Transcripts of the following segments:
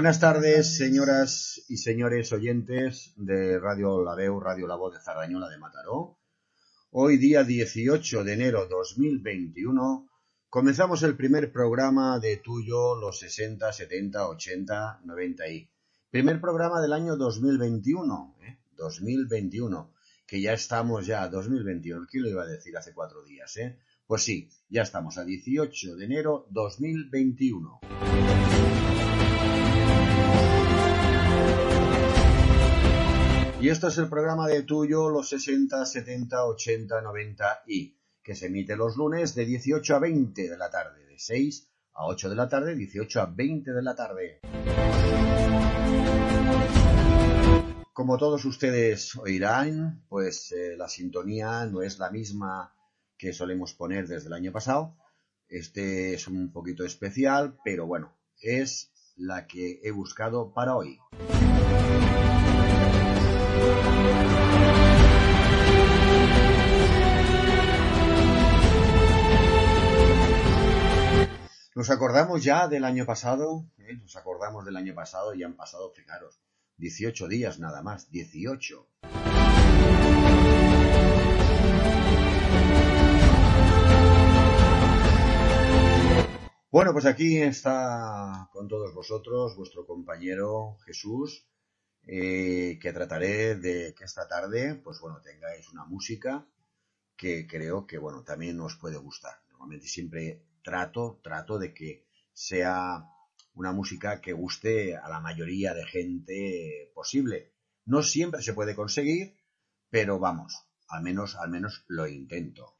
Buenas tardes, señoras y señores oyentes de Radio Laveu, Radio La Voz de Zardañola de Mataró. Hoy, día 18 de enero 2021, comenzamos el primer programa de Tuyo, los 60, 70, 80, 90 y... Primer programa del año 2021, ¿eh? 2021, que ya estamos ya, 2021, ¿quién lo iba a decir hace cuatro días, eh? Pues sí, ya estamos a 18 de enero 2021. Y esto es el programa de Tuyo, los 60, 70, 80, 90 y que se emite los lunes de 18 a 20 de la tarde, de 6 a 8 de la tarde, 18 a 20 de la tarde. Como todos ustedes oirán, pues eh, la sintonía no es la misma que solemos poner desde el año pasado. Este es un poquito especial, pero bueno, es la que he buscado para hoy. Nos acordamos ya del año pasado, ¿eh? nos acordamos del año pasado y han pasado, fijaros, 18 días nada más, 18. Bueno, pues aquí está con todos vosotros vuestro compañero Jesús, eh, que trataré de que esta tarde, pues bueno, tengáis una música que creo que, bueno, también os puede gustar. Normalmente siempre trato, trato de que sea una música que guste a la mayoría de gente posible. No siempre se puede conseguir, pero vamos, al menos, al menos lo intento.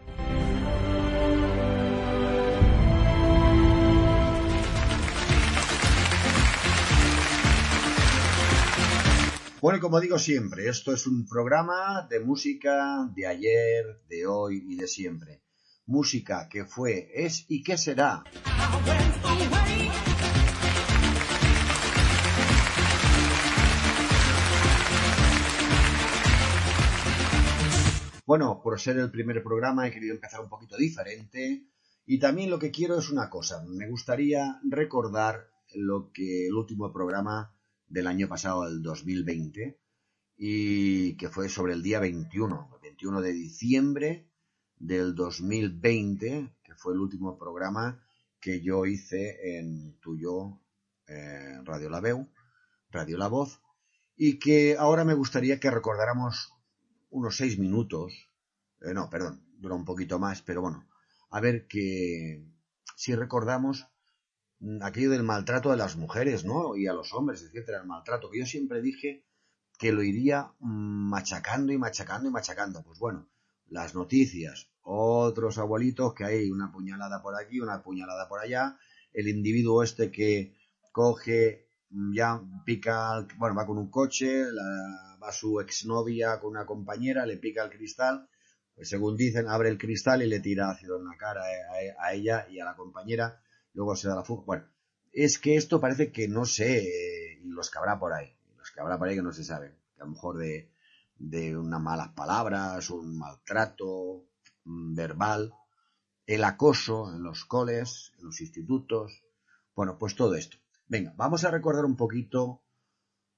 Bueno, y como digo siempre, esto es un programa de música de ayer, de hoy y de siempre. Música que fue, es y que será. Bueno, por ser el primer programa he querido empezar un poquito diferente y también lo que quiero es una cosa. Me gustaría recordar lo que el último programa del año pasado, el 2020, y que fue sobre el día 21, el 21 de diciembre del 2020, que fue el último programa que yo hice en Tuyo eh, Radio La Veu, Radio La Voz, y que ahora me gustaría que recordáramos unos seis minutos, eh, no, perdón, dura un poquito más, pero bueno, a ver que si recordamos aquello del maltrato de las mujeres, ¿no? Y a los hombres, etcétera, el maltrato, que yo siempre dije que lo iría mm, machacando y machacando y machacando. Pues bueno, las noticias, otros abuelitos que hay una puñalada por aquí, una puñalada por allá, el individuo este que coge, mm, ya pica, bueno, va con un coche, va su exnovia con una compañera, le pica el cristal, pues según dicen, abre el cristal y le tira ácido en la cara a ella y a la compañera luego se da la fuga. Bueno, es que esto parece que no sé, eh, los que habrá por ahí, los que habrá por ahí que no se saben, que a lo mejor de, de unas malas palabras, un maltrato mm, verbal, el acoso en los coles, en los institutos, bueno, pues todo esto. Venga, vamos a recordar un poquito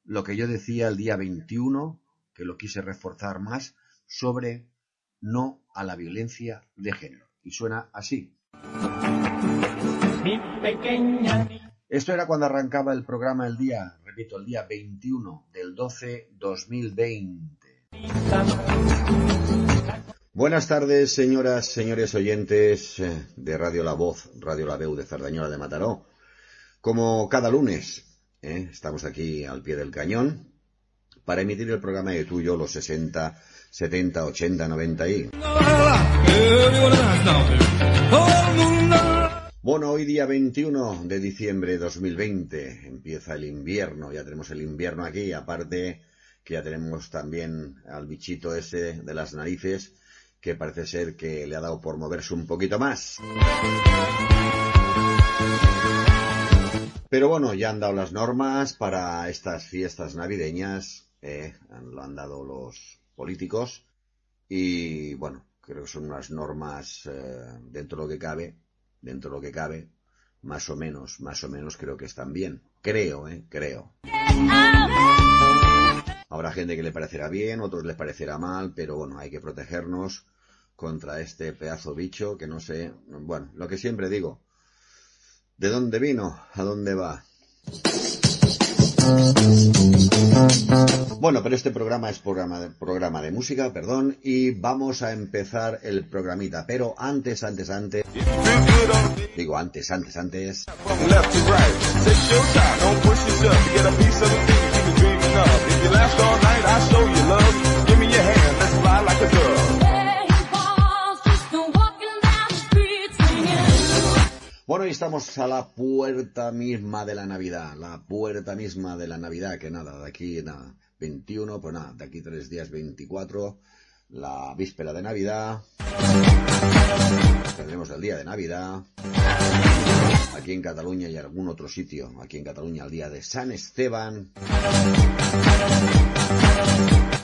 lo que yo decía el día 21, que lo quise reforzar más, sobre no a la violencia de género. Y suena así. Esto era cuando arrancaba el programa el día, repito, el día 21 del 12 2020. Buenas tardes, señoras, señores oyentes eh, de Radio La Voz, Radio La Veu de Cerdañola de Mataró. Como cada lunes, eh, estamos aquí al pie del cañón para emitir el programa de tuyo, los 60, 70, 80, 90 y... Bueno, hoy día 21 de diciembre de 2020 empieza el invierno, ya tenemos el invierno aquí, aparte que ya tenemos también al bichito ese de las narices que parece ser que le ha dado por moverse un poquito más. Pero bueno, ya han dado las normas para estas fiestas navideñas, eh, lo han dado los políticos y bueno, creo que son unas normas eh, dentro de lo que cabe dentro de lo que cabe, más o menos, más o menos creo que están bien. Creo, ¿eh? Creo. Habrá gente que le parecerá bien, otros les parecerá mal, pero bueno, hay que protegernos contra este pedazo bicho que no sé, bueno, lo que siempre digo, ¿de dónde vino? ¿A dónde va? Bueno, pero este programa es programa de, programa de música, perdón, y vamos a empezar el programita. Pero antes, antes, antes, digo antes, antes, antes. Estamos a la puerta misma de la Navidad, la puerta misma de la Navidad, que nada, de aquí, nada, 21, pues nada, de aquí tres días 24, la víspera de Navidad, tendremos el día de Navidad, aquí en Cataluña y algún otro sitio, aquí en Cataluña el día de San Esteban,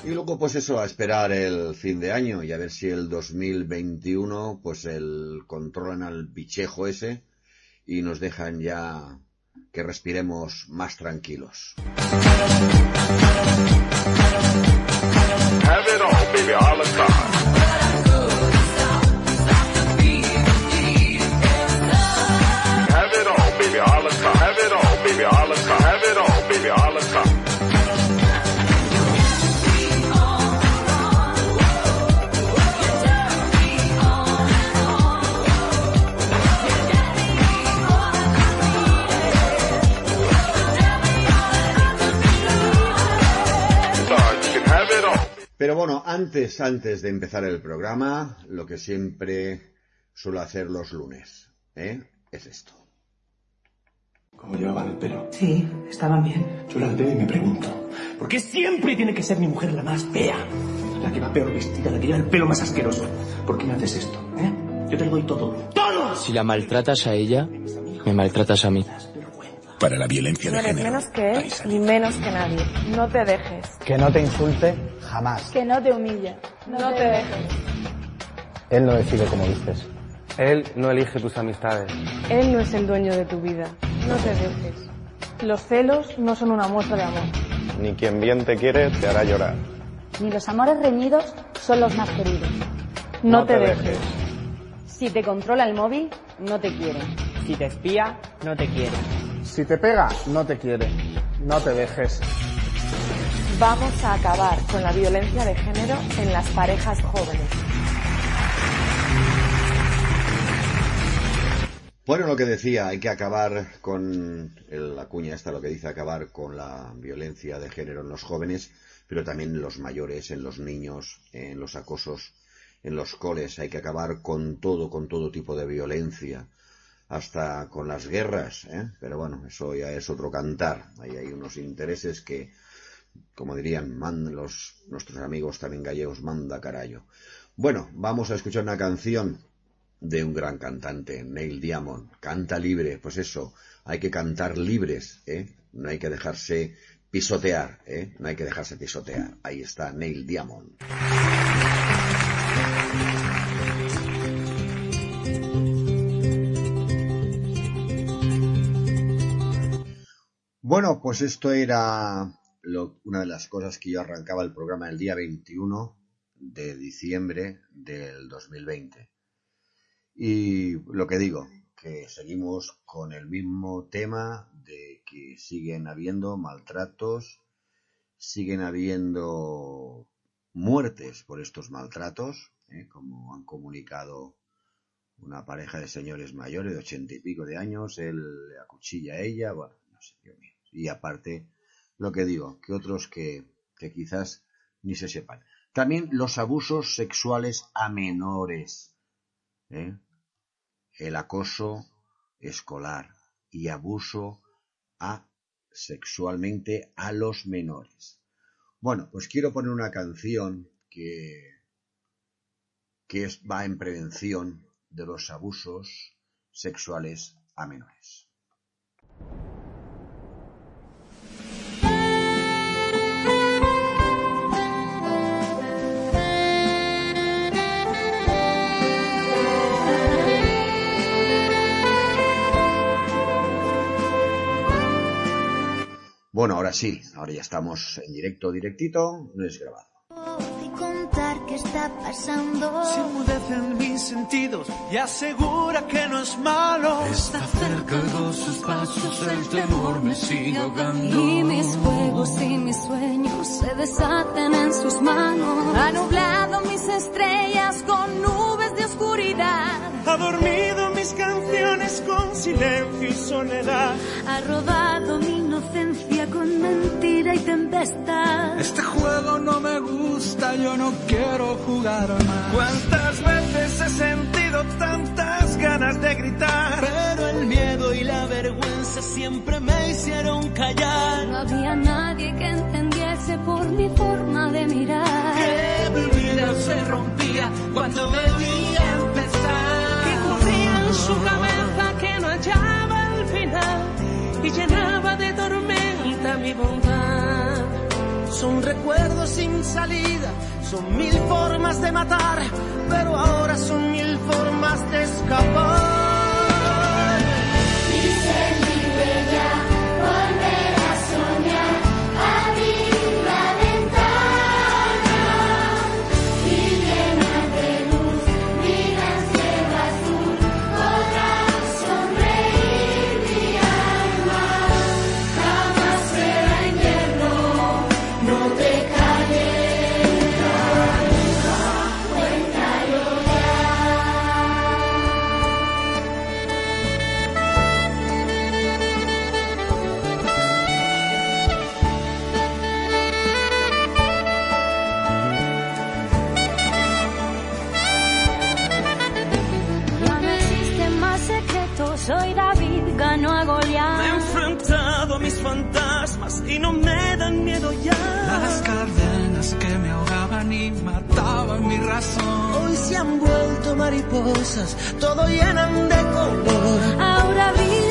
y luego pues eso, a esperar el fin de año y a ver si el 2021 pues el controlan al bichejo ese y nos dejan ya que respiremos más tranquilos. Pero bueno, antes, antes de empezar el programa, lo que siempre suelo hacer los lunes, ¿eh? Es esto. ¿Cómo llevaban el pelo? Sí, estaban bien. Yo las veo y me pregunto, ¿por qué siempre tiene que ser mi mujer la más fea? La que va peor vestida, la que lleva el pelo más asqueroso. ¿Por qué me haces esto, eh? Yo te lo doy todo. ¡Todo! Si la maltratas a ella, me maltratas a mí. Para la violencia No de eres género. menos que él ni menos que nadie. No te dejes. Que no te insulte jamás. Que no te humille. No, te dejes. Él no decide cómo vistes. Él no elige tus amistades. Él no es el dueño de tu vida. No te dejes. Los celos no son una muestra de amor. Ni quien bien te quiere te hará llorar. Ni los amores reñidos son los más queridos. No, te, dejes. Si te controla el móvil, no te quiere. Si te espía, no te quiere. Si te pega, no te quiere. No te dejes. Vamos a acabar con la violencia de género en las parejas jóvenes. Bueno, lo que decía, hay que acabar con el- la cuña esta, lo que dice acabar con la violencia de género en los jóvenes, pero también en los mayores, en los niños, en los acosos, en los coles. Hay que acabar con todo, con todo tipo de violencia, hasta con las guerras, ¿eh? Pero bueno, eso ya es otro cantar. Ahí hay unos intereses que, como dirían man- los, nuestros amigos también gallegos, manda carallo. Bueno, vamos a escuchar una canción de un gran cantante, Neil Diamond. Canta libre, pues eso, hay que cantar libres, ¿eh? No hay que dejarse pisotear, ¿eh? No hay que dejarse pisotear. Ahí está Neil Diamond. Bueno, pues esto era lo- una de las cosas que yo arrancaba el programa el día 21 de diciembre del 2020. Y lo que digo, que seguimos con el mismo tema de que siguen habiendo maltratos, siguen habiendo muertes por estos maltratos, ¿eh? como han comunicado una pareja de señores mayores de ochenta y pico de años, él le acuchilla a ella, bueno, no sé, Dios mío. Y aparte, lo que digo, que otros que, que quizás ni se sepan. También los abusos sexuales a menores. ¿eh? el acoso escolar y abuso a sexualmente a los menores. Bueno, pues quiero poner una canción que, que es- va en prevención de los abusos sexuales a menores. Bueno, ahora sí, ahora ya estamos en directo, directito, no es grabado. Y contar qué está pasando. Se enmudecen mis sentidos y asegura que no es malo. Está cerca de sus pasos, el temor me sigue ahogando. Y mis juegos y mis sueños se desaten en sus manos. Ha nublado mis estrellas con nubes de oscuridad. Ha dormido mis canciones con silencio y soledad. Ha robado mi inocencia con mentira y tempestad. Este juego no me gusta, yo no quiero jugar más. ¿Cuántas veces he sentido tantas ganas de gritar? Pero el miedo y la vergüenza siempre me hicieron callar. No había nadie que entendiese por mi forma de mirar. Que mi vida se rompía cuando me veía su cabeza que no hallaba el final y llenaba de tormenta mi bondad. Son recuerdos sin salida, son mil formas de matar, pero ahora son mil formas de escapar. Hoy se han vuelto mariposas, todo llenan de color. Ahora brillan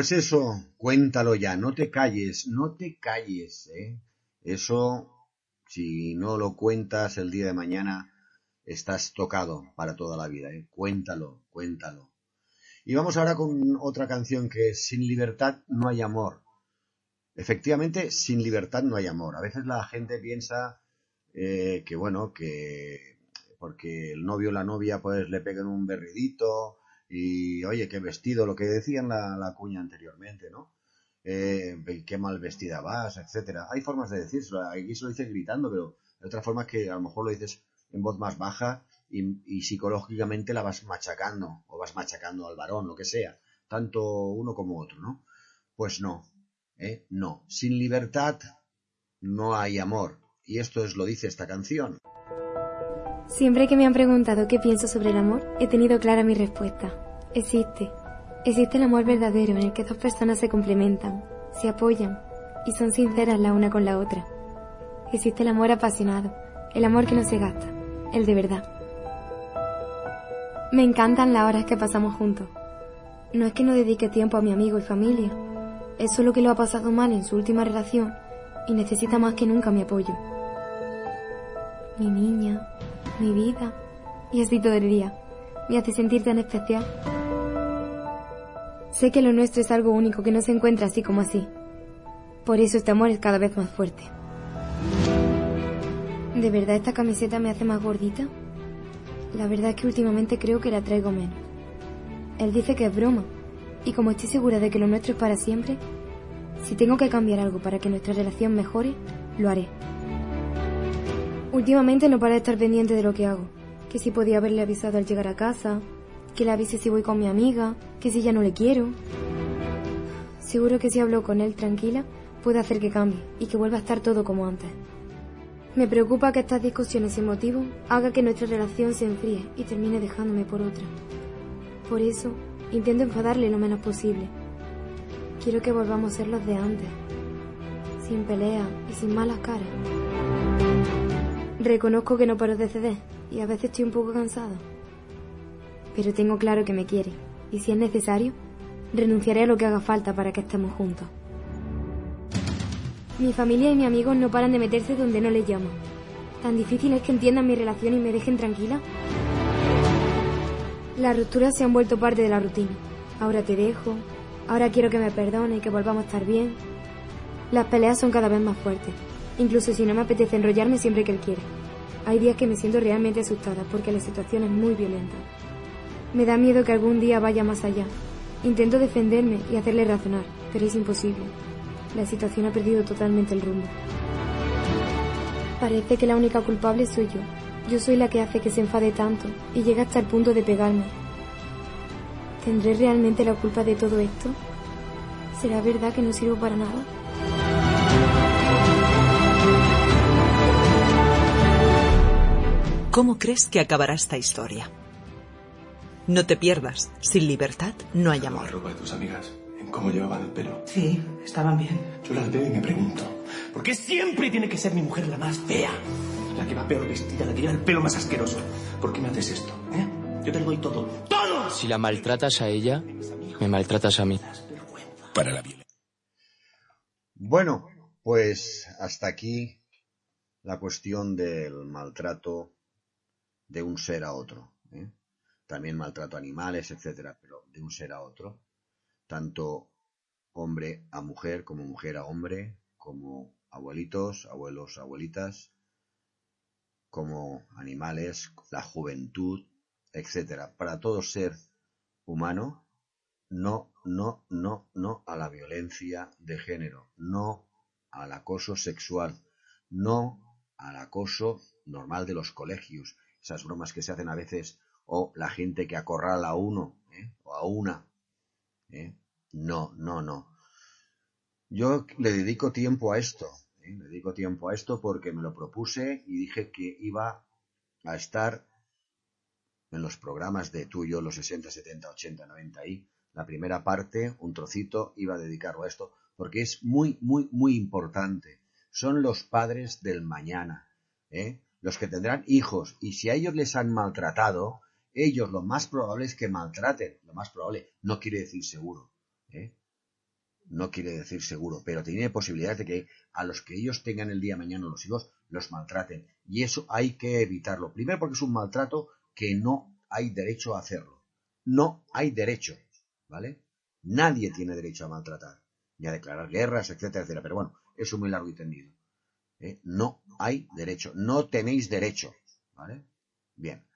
Pues eso, cuéntalo ya, no te calles, no te calles, ¿eh? Eso, si no lo cuentas el día de mañana, estás tocado para toda la vida, ¿eh? Cuéntalo, cuéntalo. Y vamos ahora con otra canción que es Sin libertad no hay amor. Efectivamente, sin libertad no hay amor. A veces la gente piensa eh, que, bueno, que porque el novio o la novia pues le peguen un berridito y, oye, qué vestido, lo que decían la, la cuña anteriormente, ¿no? Eh, qué mal vestida vas, etcétera. Hay formas de decírselo. Aquí se lo dices gritando, pero hay otras formas que a lo mejor lo dices en voz más baja y, y psicológicamente la vas machacando o vas machacando al varón, lo que sea, tanto uno como otro, ¿no? Pues no, ¿eh? No. Sin libertad no hay amor. Y esto es lo dice esta canción. Siempre que me han preguntado qué pienso sobre el amor, he tenido clara mi respuesta. Existe. Existe el amor verdadero en el que dos personas se complementan, se apoyan y son sinceras la una con la otra. Existe el amor apasionado, el amor que no se gasta, el de verdad. Me encantan las horas que pasamos juntos. No es que no dedique tiempo a mi amigo y familia, es solo que lo ha pasado mal en su última relación y necesita más que nunca mi apoyo. Mi niña, mi vida, y así todo el día. Me hace sentir tan especial. Sé que lo nuestro es algo único que no se encuentra así como así. Por eso este amor es cada vez más fuerte. ¿De verdad esta camiseta me hace más gordita? La verdad es que últimamente creo que la traigo menos. Él dice que es broma. Y como estoy segura de que lo nuestro es para siempre, si tengo que cambiar algo para que nuestra relación mejore, lo haré. Últimamente no para de estar pendiente de lo que hago. Que si podía haberle avisado al llegar a casa, que le avise si voy con mi amiga, que si ya no le quiero. Seguro que si hablo con él tranquila, puede hacer que cambie y que vuelva a estar todo como antes. Me preocupa que estas discusiones sin motivo haga que nuestra relación se enfríe y termine dejándome por otra. Por eso, intento enfadarle lo menos posible. Quiero que volvamos a ser los de antes, sin pelea y sin malas caras. Reconozco que no paro de ceder y a veces estoy un poco cansada. Pero tengo claro que me quiere y si es necesario, renunciaré a lo que haga falta para que estemos juntos. Mi familia y mis amigos no paran de meterse donde no les llamo. ¿Tan difícil es que entiendan mi relación y me dejen tranquila? Las rupturas se han vuelto parte de la rutina. Ahora te dejo, ahora quiero que me perdone y que volvamos a estar bien. Las peleas son cada vez más fuertes, incluso si no me apetece enrollarme siempre que él quiere. Hay días que me siento realmente asustada porque la situación es muy violenta. Me da miedo que algún día vaya más allá. Intento defenderme y hacerle razonar, pero es imposible. La situación ha perdido totalmente el rumbo. Parece que la única culpable soy yo. Yo soy la que hace que se enfade tanto y llega hasta el punto de pegarme. ¿Tendré realmente la culpa de todo esto? ¿Será verdad que no sirvo para nada? ¿Cómo crees que acabará esta historia? No te pierdas. Sin libertad no hay amor. La ropa de tus amigas, en cómo llevaban el pelo. Sí, estaban bien. Yo las veo y me pregunto, ¿por qué siempre tiene que ser mi mujer la más fea? La que va peor vestida, la que lleva el pelo más asqueroso. ¿Por qué me haces esto? ¿Eh? Yo te lo doy todo. ¡Todo! Si la maltratas a ella, me maltratas a mí. Para la violencia. Bueno, pues hasta aquí la cuestión del maltrato de un ser a otro. ¿eh? También maltrato a animales, etcétera, pero de un ser a otro. Tanto hombre a mujer, como mujer a hombre, como abuelitos, abuelos, abuelitas, como animales, la juventud, etcétera. Para todo ser humano, no, no, no, no a la violencia de género, no al acoso sexual, no al acoso normal de los colegios, esas bromas que se hacen a veces, o la gente que acorrala a uno, ¿eh? o a una. ¿eh? No, no, no. Yo le dedico tiempo a esto, ¿eh? le dedico tiempo a esto porque me lo propuse y dije que iba a estar en los programas de tuyo, los 60, 70, 80, 90 y la primera parte, un trocito, iba a dedicarlo a esto porque es muy, muy, muy importante. Son los padres del mañana, ¿eh? Los que tendrán hijos y si a ellos les han maltratado, ellos lo más probable es que maltraten, lo más probable, no quiere decir seguro, ¿eh? no quiere decir seguro, pero tiene posibilidades de que a los que ellos tengan el día de mañana los hijos los maltraten y eso hay que evitarlo. Primero porque es un maltrato que no hay derecho a hacerlo, no hay derecho, ¿vale? Nadie tiene derecho a maltratar, ni a declarar guerras, etcétera, etcétera, pero bueno, eso es muy largo y tendido. ¿Eh? No hay derecho, no tenéis derecho, ¿vale? Bien.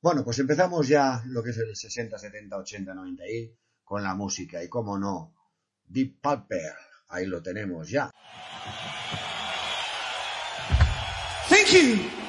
Bueno, pues empezamos ya lo que es el 60, 70, 80, 90 y con la música y como no, Deep Purple, ahí lo tenemos ya. Thank you.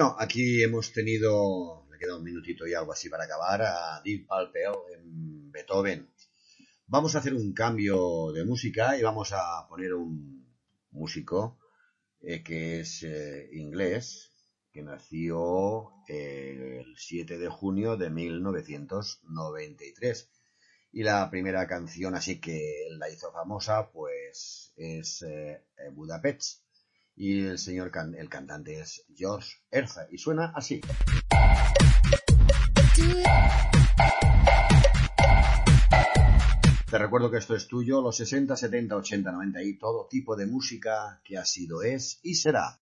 Bueno, aquí hemos tenido, le queda un minutito y algo así para acabar, a Deep Palpel en Beethoven. Vamos a hacer un cambio de música y vamos a poner un músico eh, que es eh, inglés, que nació el 7 de junio de 1993. Y la primera canción así que la hizo famosa pues es eh, Budapest y el señor can el cantante es George Erza y suena así. Te recuerdo que esto es tuyo, los 60, 70, 80, 90 y todo tipo de música que ha sido, es y será.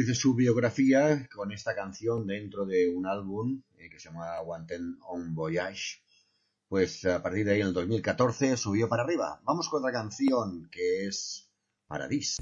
dice su biografía con esta canción dentro de un álbum eh, que se llama Wanted on Voyage. Pues a partir de ahí en el 2014 subió para arriba. Vamos con otra canción que es Paradis.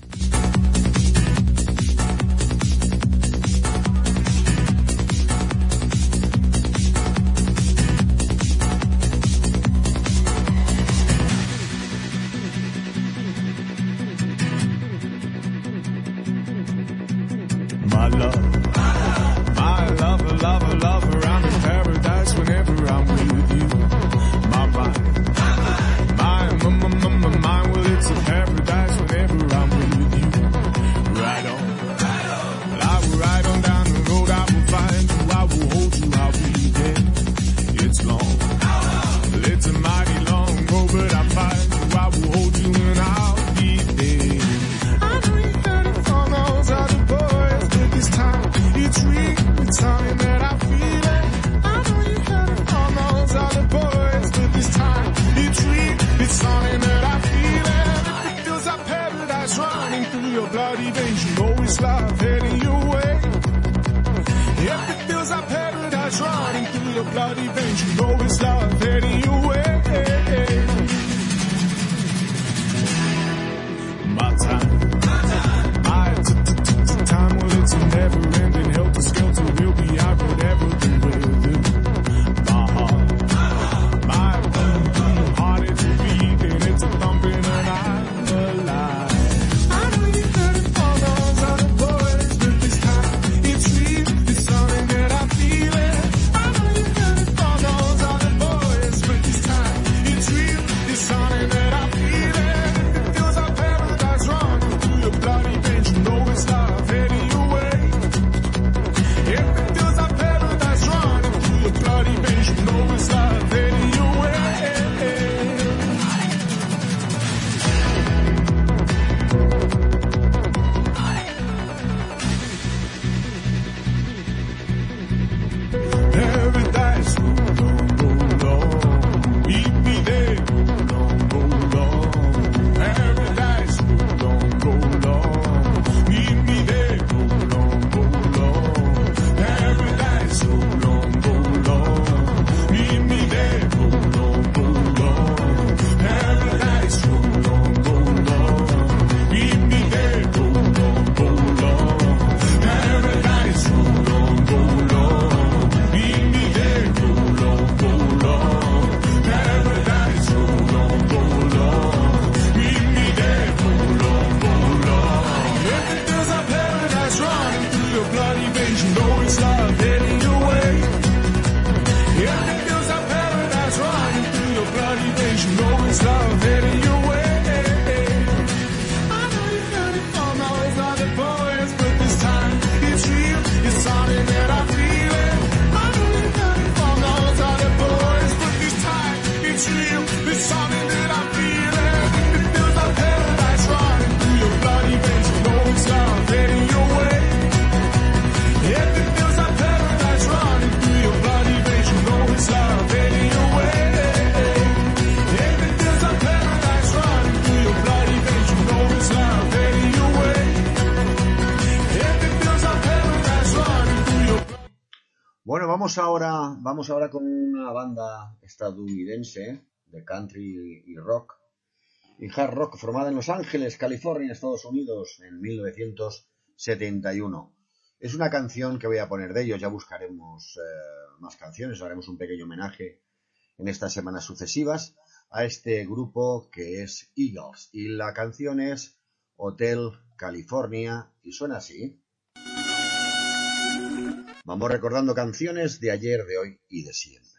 Vamos ahora, vamos ahora con una banda estadounidense de country y rock y hard rock formada en Los Ángeles, California, Estados Unidos, en 1971. Es una canción que voy a poner de ellos, ya buscaremos eh, más canciones, haremos un pequeño homenaje en estas semanas sucesivas a este grupo que es Eagles. Y la canción es Hotel California y suena así. Vamos recordando canciones de ayer, de hoy y de siempre.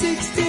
16.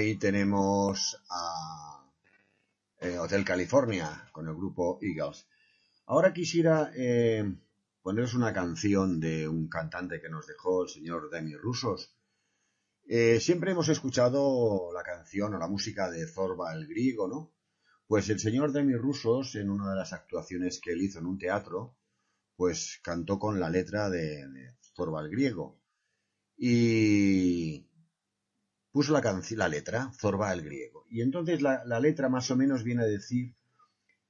Ahí tenemos a eh, Hotel California con el grupo Eagles. Ahora quisiera eh, poneros una canción de un cantante que nos dejó el señor Demi Rusos. Eh, siempre hemos escuchado la canción o la música de Zorba el griego, ¿no? Pues el señor Demi Rusos, en una de las actuaciones que él hizo en un teatro, pues cantó con la letra de, de Zorba el griego. Y puso la, letra, Zorba el griego. Y entonces la, la, letra más o menos viene a decir,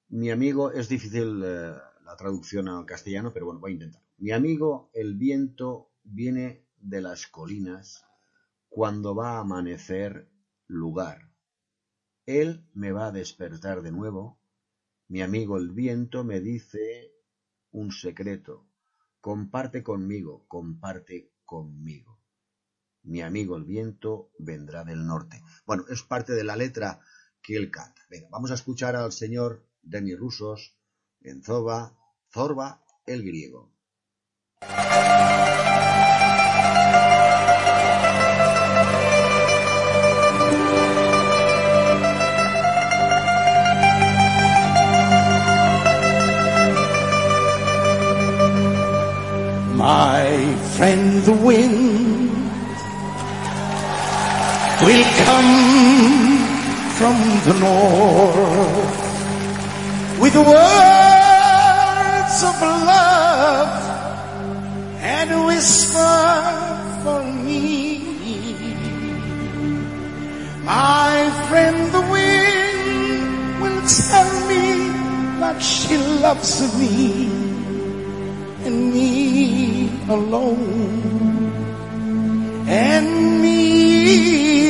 mi amigo, es difícil eh, la traducción al castellano, pero bueno, voy a intentar. Mi amigo, el viento viene de las colinas cuando va a amanecer lugar. Él me va a despertar de nuevo. Mi amigo el viento me dice un secreto. Comparte conmigo, comparte conmigo mi amigo el viento vendrá del norte. Bueno, es parte de la letra que él canta. Venga, vamos a escuchar al señor Demi Rusos en Zoba, Zorba el griego. My friend the wind will come from the north with words of love and whisper for me. My friend the wind will tell me that she loves me and me alone and me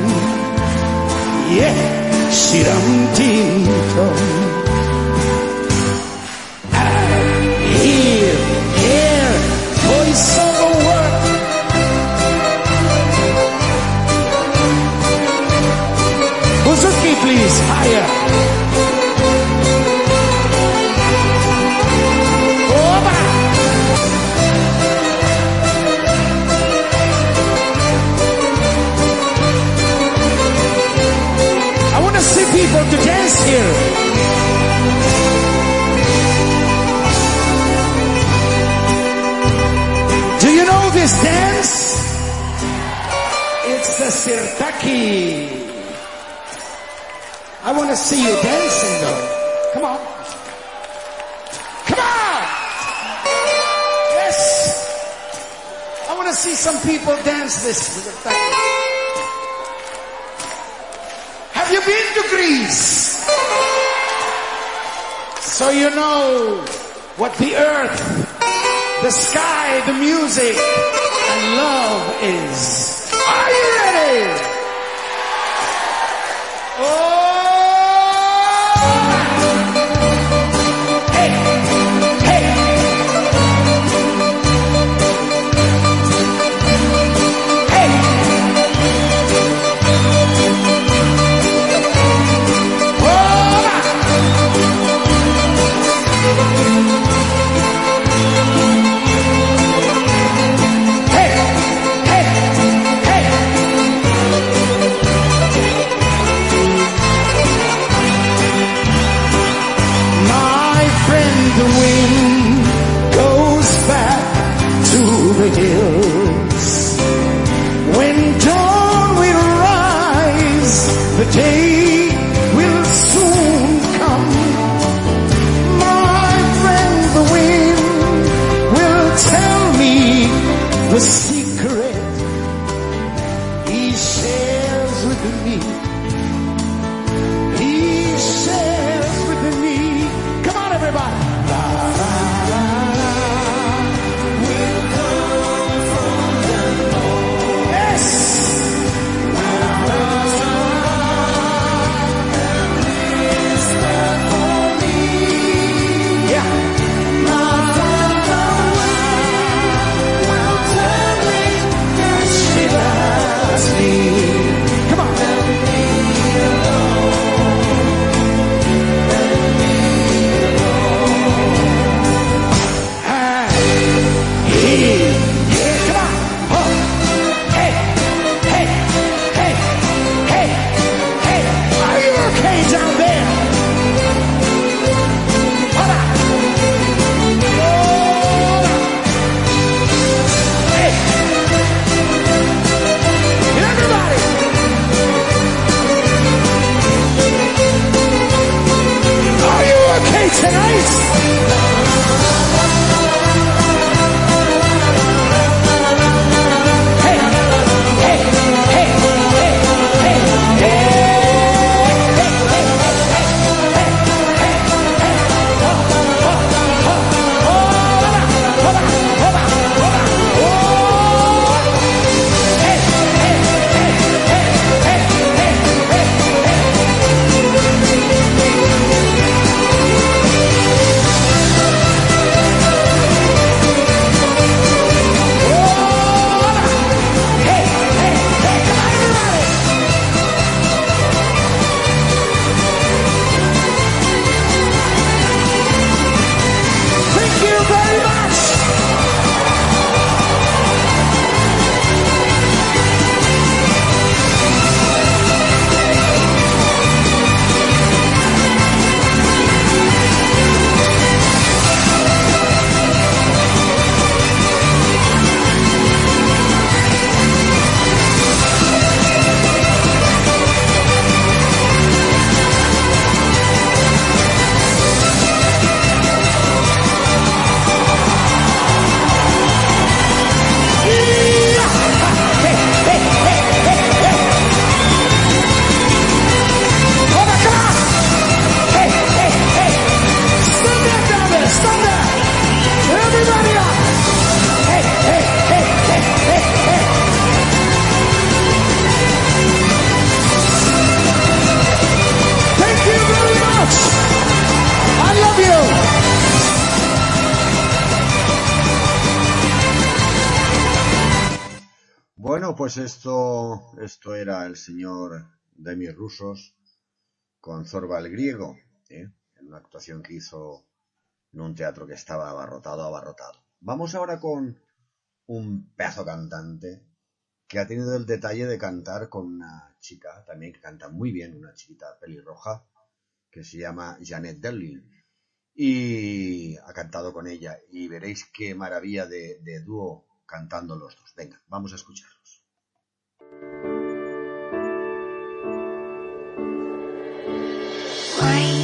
tie sirantinton Sirtaki. I want to see you dancing though. Come on. Come on! Yes! I want to see some people dance this. Have you been to Greece? So you know what the earth, the sky, the music, and love is. Are you ready? Oh! Esto, era el señor Demi Rusos con Zorba el griego, ¿eh? en una actuación que hizo en un teatro que estaba abarrotado, abarrotado. Vamos ahora con un pedazo cantante que ha tenido el detalle de cantar con una chica también que canta muy bien, una chiquita pelirroja que se llama Janet Delin. Y ha cantado con ella y veréis qué maravilla de, de dúo cantando los dos. Venga, vamos a escucharlos. Why?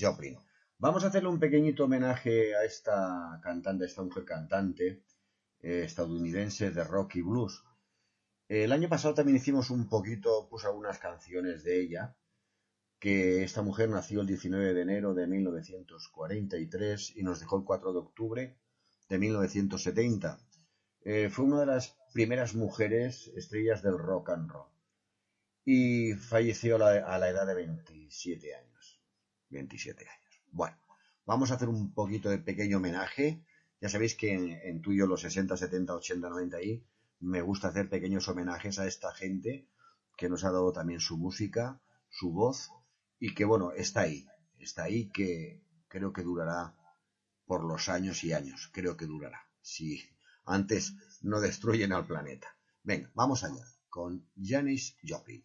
Joplin. Vamos a hacerle un pequeñito homenaje a esta cantante, a esta mujer cantante eh, estadounidense de rock y blues. El año pasado también hicimos un poquito, puse algunas canciones de ella, que esta mujer nació el 19 de enero de 1943 y nos dejó el 4 de octubre de 1970. Eh, fue una de las primeras mujeres estrellas del rock and roll y falleció a la, a la edad de 27 años. 27 años. Bueno, vamos a hacer un poquito de pequeño homenaje. Ya sabéis que en, tuyo los 60, 70, 80, 90 ahí me gusta hacer pequeños homenajes a esta gente que nos ha dado también su música, su voz y que bueno, está ahí, está ahí que creo que durará por los años y años, creo que durará, si antes no destruyen al planeta. Venga, vamos allá con Janis Joplin.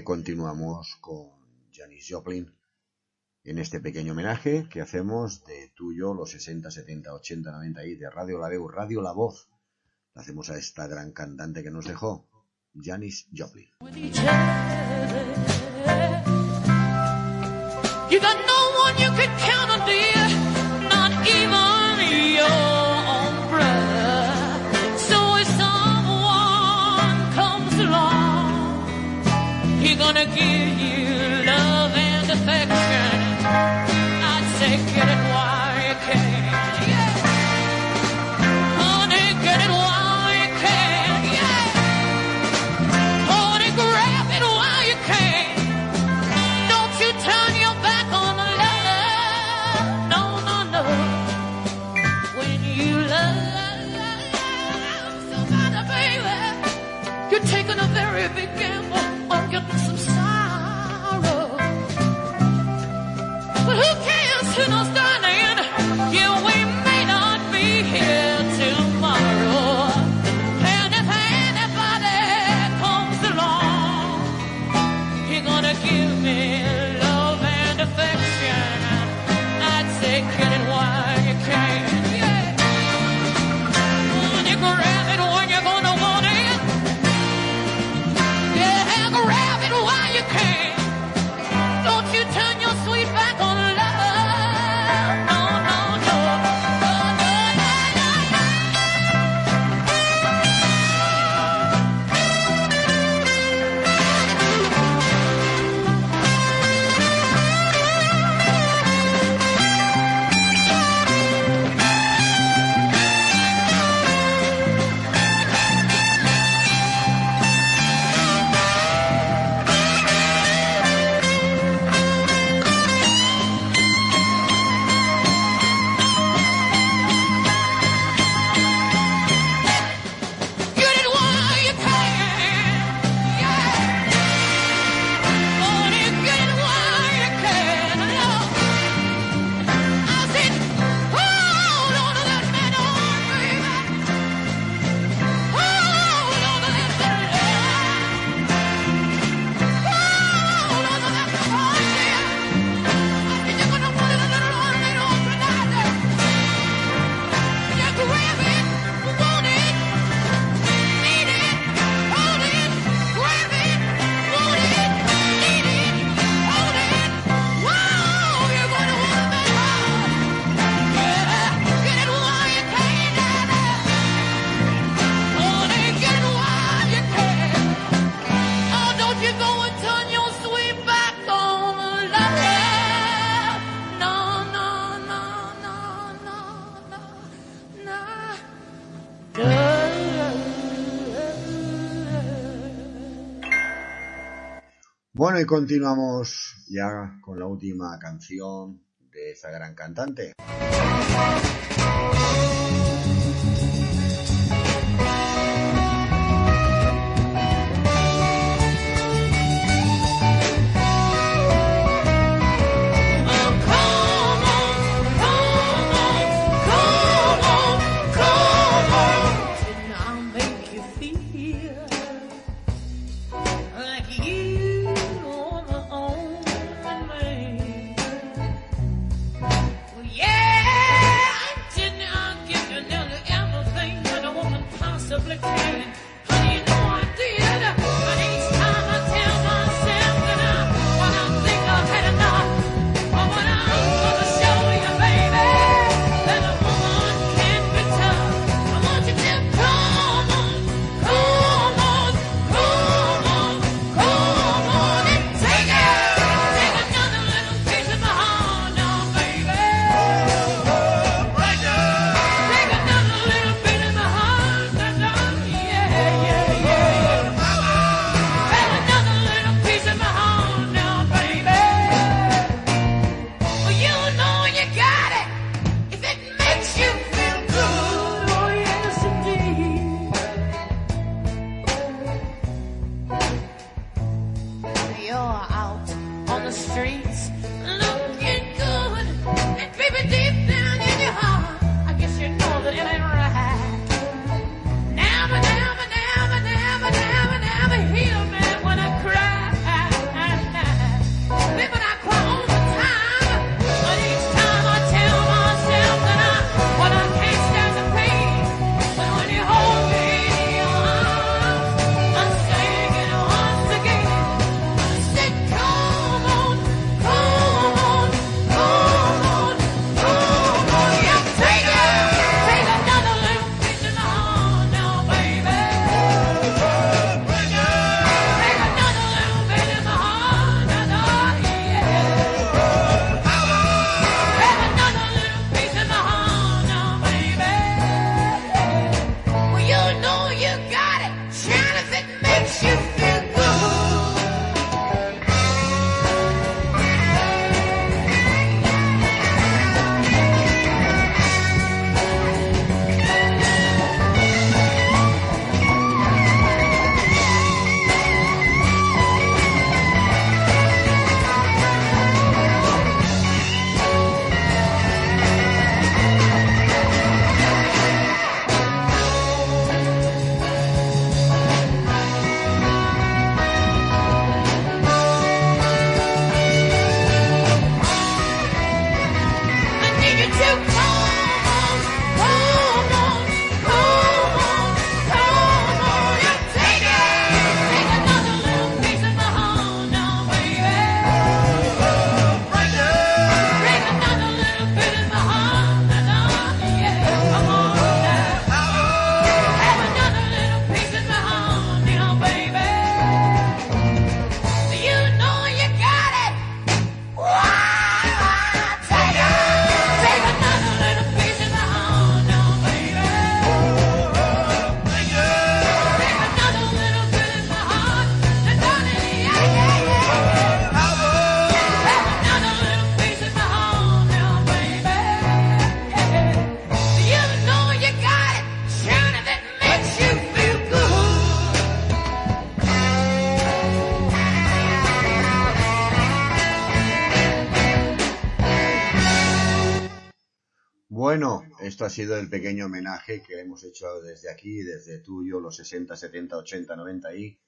Continuamos con Janis Joplin en este pequeño homenaje que hacemos de tuyo los 60, 70, 80, 90 y de Radio La Veu, Radio La Voz. Le hacemos a esta gran cantante que nos dejó, Janis Joplin. You got no one you can count on, dear, your aquí. Y continuamos ya con la última canción de esa gran cantante. Esto ha sido el pequeño homenaje que hemos hecho desde aquí, desde tuyo, los 60, 70, 80, 90 y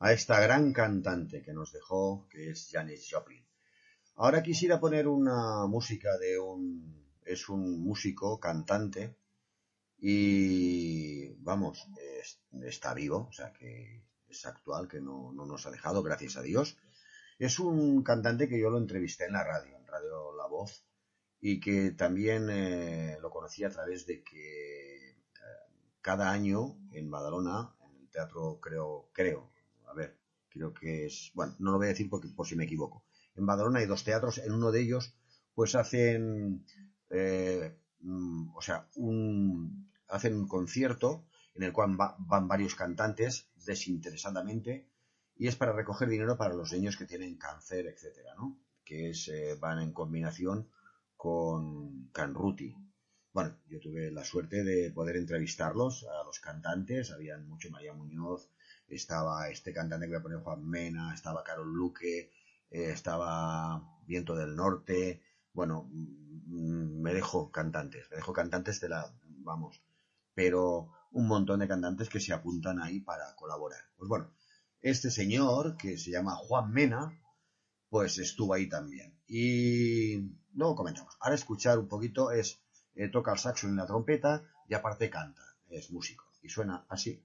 a esta gran cantante que nos dejó, que es Janis Joplin. Ahora quisiera poner una música de un... es un músico, cantante, y vamos, es- está vivo, o sea que es actual, que no, no nos ha dejado, gracias a Dios. Es un cantante que yo lo entrevisté en la radio, en Radio La Voz, y que también eh, lo conocí a través de que eh, cada año en Badalona, en el teatro, creo, creo, a ver, creo que es, bueno, no lo voy a decir porque, por si me equivoco. En Badalona hay dos teatros, en uno de ellos, pues hacen, eh, mm, o sea, un, hacen un concierto en el cual va- van varios cantantes desinteresadamente y es para recoger dinero para los niños que tienen cáncer, etcétera, ¿no? Que es, eh, van en combinación con Canruti. Bueno, yo tuve la suerte de poder entrevistarlos a los cantantes, habían mucho María Muñoz, estaba este cantante que voy a poner Juan Mena, estaba Carol Luque, eh, estaba Viento del Norte, bueno, mm, me dejo cantantes, me dejo cantantes de la, vamos, pero un montón de cantantes que se apuntan ahí para colaborar. Pues bueno, este señor, que se llama Juan Mena, pues estuvo ahí también. Y luego comentamos. Ahora escuchar un poquito es, eh, toca el saxo y la trompeta y aparte canta, es músico. Y suena así.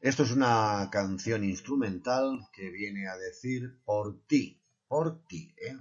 Esto es una canción instrumental que viene a decir por ti, por ti, ¿eh?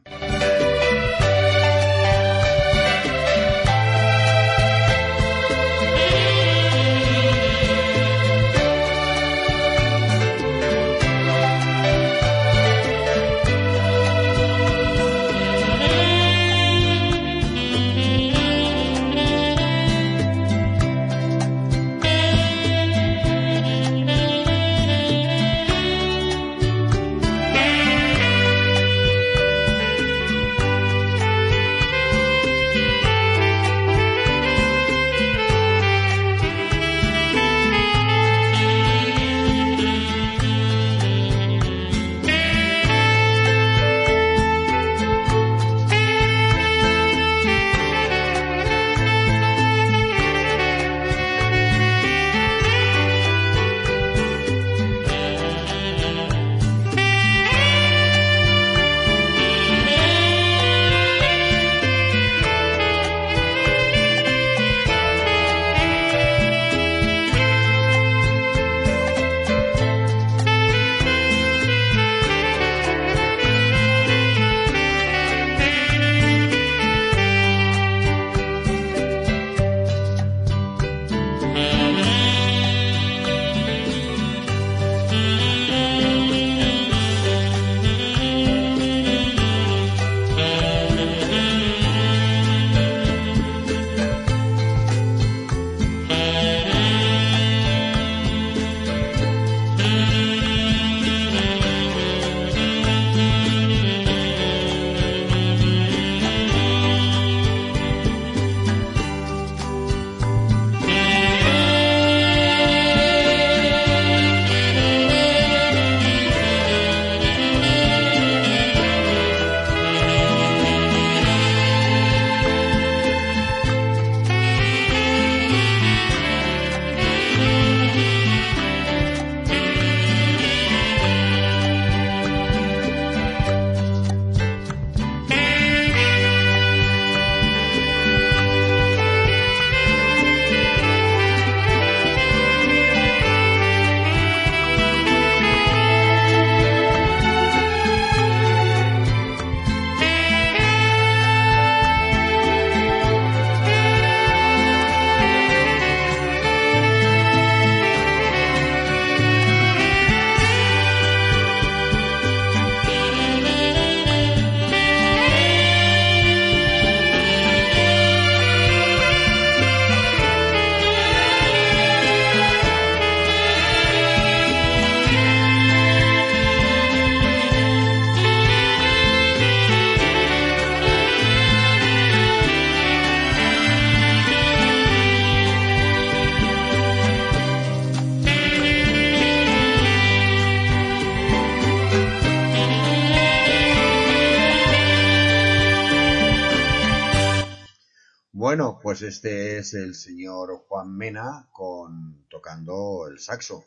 Pues este es el señor Juan Mena con tocando el saxo.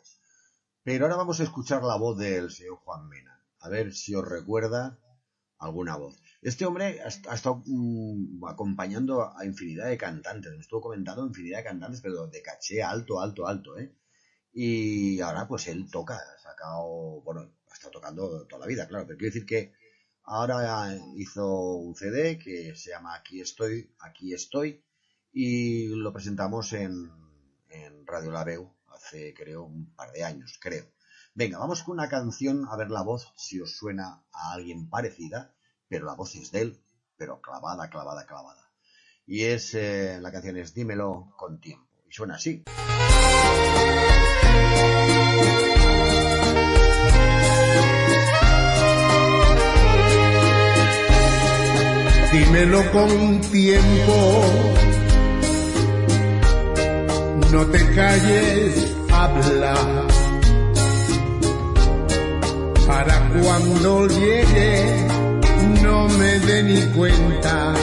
Pero ahora vamos a escuchar la voz del señor Juan Mena. A ver si os recuerda alguna voz. Este hombre ha, estado mm, acompañando a infinidad de cantantes. Me estuvo comentando infinidad de cantantes, pero de caché alto, alto, alto, ¿eh? Y ahora pues él toca, ha sacado, bueno, ha estado tocando toda la vida, claro, pero quiero decir que ahora hizo un CD que se llama Aquí estoy, aquí estoy, y lo presentamos en, en Radio Laveu hace creo un par de años, creo. Venga, vamos con una canción, a ver la voz, si os suena a alguien parecida, pero la voz es de él, pero clavada, clavada, clavada. Y es, eh, la canción es Dímelo con tiempo. Y suena así. dímelo con tiempo. No te calles, habla. Para cuando llegue, no me dé ni cuenta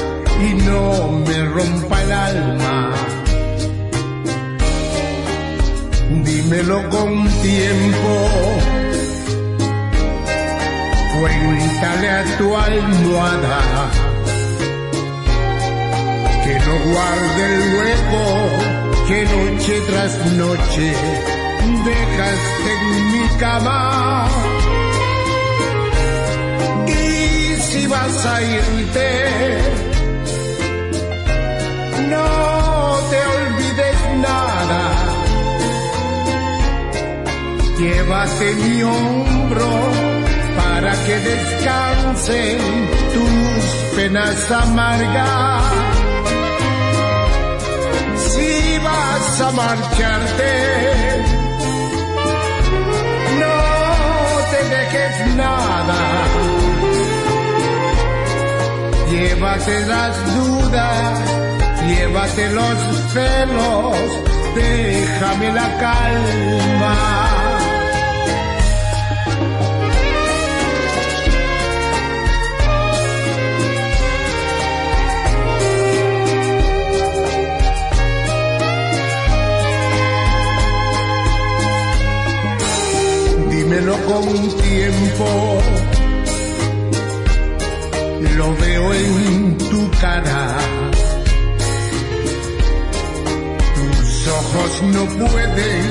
y no me rompa el alma. Dímelo con tiempo. Cuéntale a tu almohada que no guarde el hueco que noche tras noche dejaste en mi cama. Y si vas a irte, no te olvides nada. Llévate mi hombro para que descansen tus penas amargas. Vas a marcharte, no te dejes nada. Llévate las dudas, llévate los celos, déjame la calma. Dímelo con tiempo. Lo veo en tu cara. Tus ojos no pueden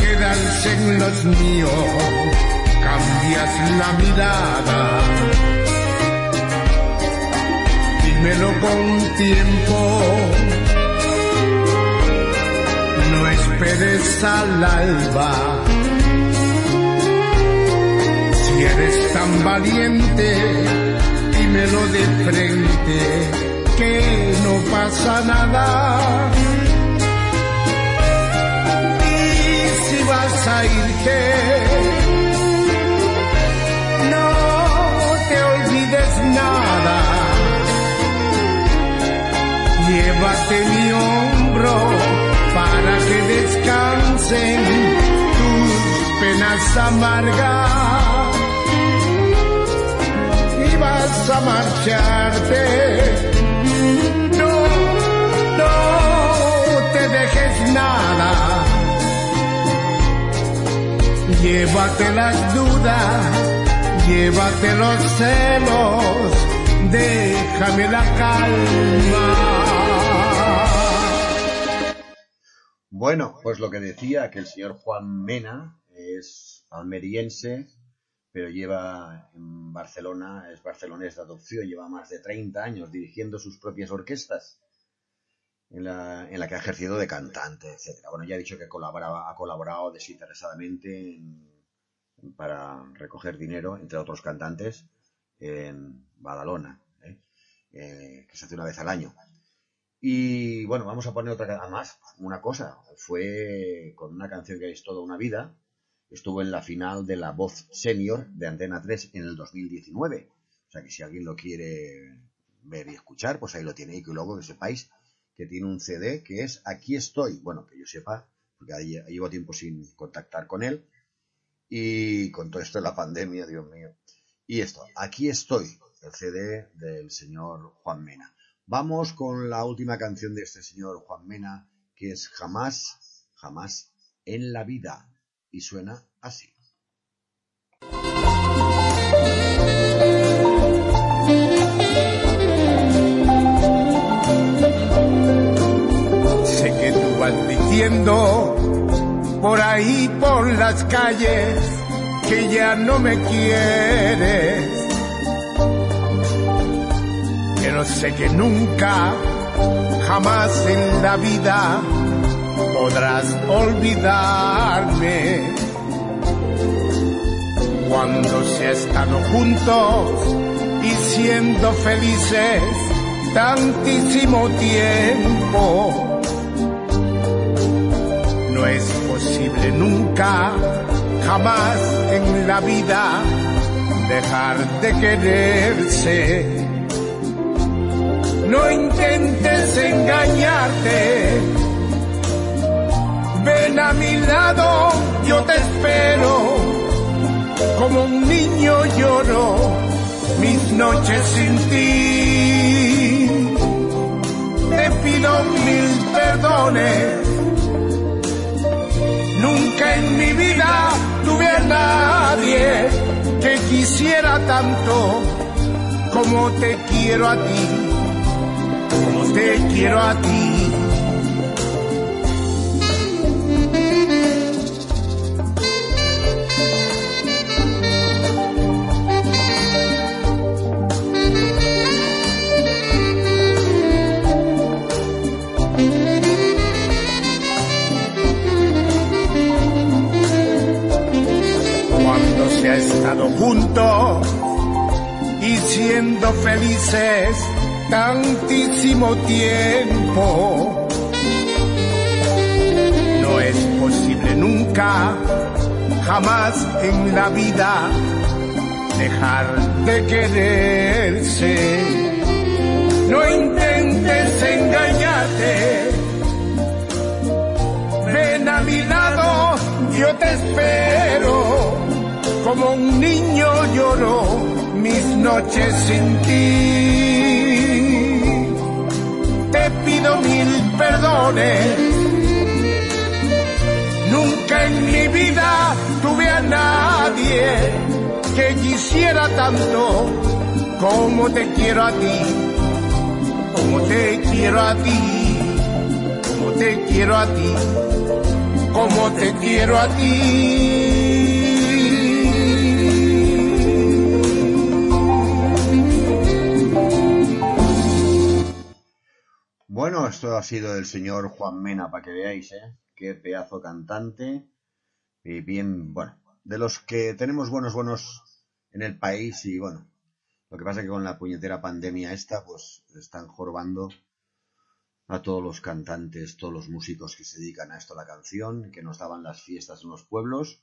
quedarse en los míos. Cambias la mirada. Dímelo con tiempo. No esperes al alba si eres tan valiente, dímelo de frente, que no pasa nada. Y si vas a irte, no te olvides nada. Llévate mi hombro para que descansen tus penas amargas a marcharte. No, no te dejes nada. Llévate las dudas, llévate los celos, déjame la calma. Bueno, pues lo que decía que el señor Juan Mena es almeriense, pero lleva en Barcelona, es barcelonés de adopción, lleva más de 30 años dirigiendo sus propias orquestas, en la, en la que ha ejercido de cantante, etc. Bueno, ya he dicho que colaboraba, ha colaborado desinteresadamente en- para recoger dinero, entre otros cantantes, en Badalona, ¿eh? Eh, que se hace una vez al año. Y bueno, vamos a poner otra, además, una cosa, fue con una canción que es toda una vida, estuvo en la final de la voz senior de Antena 3 en el 2019. O sea que si alguien lo quiere ver y escuchar, pues ahí lo tiene. Y que luego que sepáis que tiene un CD que es Aquí estoy. Bueno, que yo sepa, porque ahí llevo tiempo sin contactar con él. Y con todo esto de la pandemia, Dios mío. Y esto, Aquí estoy, el CD del señor Juan Mena. Vamos con la última canción de este señor Juan Mena, que es Jamás, jamás en la vida. Y suena así. Sé que tú vas diciendo por ahí por las calles que ya no me quieres. Pero sé que nunca, jamás en la vida podrás olvidarme. Cuando se estado juntos y siendo felices tantísimo tiempo No es posible nunca, jamás en la vida dejar de quererse. No intentes engañarte. Ven a mi lado, yo te espero. Como un niño lloro mis noches sin ti. Te pido mil perdones. Nunca en mi vida tuve a nadie que quisiera tanto como te quiero a ti, como te quiero a ti. Juntos y siendo felices tantísimo tiempo. No es posible nunca, jamás en la vida, dejar de quererse. No intentes engañarte. Ven a mi lado, yo te espero. Como un niño lloro mis noches sin ti. Te pido mil perdones. Nunca en mi vida tuve a nadie que quisiera tanto como te quiero a ti, como te quiero a ti, como te quiero a ti, como te quiero a ti. Bueno, esto ha sido el señor Juan Mena, para que veáis, ¿eh? Qué pedazo cantante. Y bien, bueno, de los que tenemos buenos, buenos en el país y bueno, lo que pasa es que con la puñetera pandemia esta, pues están jorobando a todos los cantantes, todos los músicos que se dedican a esto, a la canción, que nos daban las fiestas en los pueblos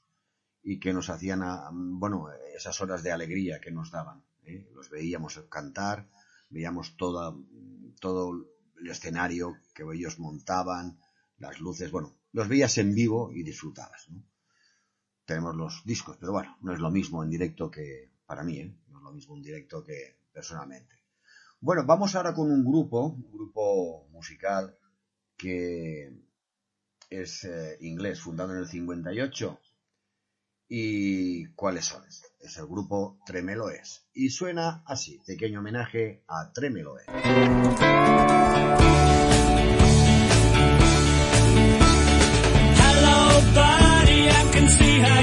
y que nos hacían, a- bueno, esas horas de alegría que nos daban. ¿eh? Los veíamos cantar, veíamos toda, todo el escenario que ellos montaban, las luces, bueno, los veías en vivo y disfrutabas, ¿no? Tenemos los discos, pero bueno, no es lo mismo en directo que, para mí, ¿eh? No es lo mismo en directo que personalmente. Bueno, vamos ahora con un grupo, un grupo musical que es eh, inglés, fundado en el 58. ¿Y cuáles son? Es el grupo Tremeloes. Y suena así, pequeño homenaje a Tremeloes. Hello, buddy, I can see how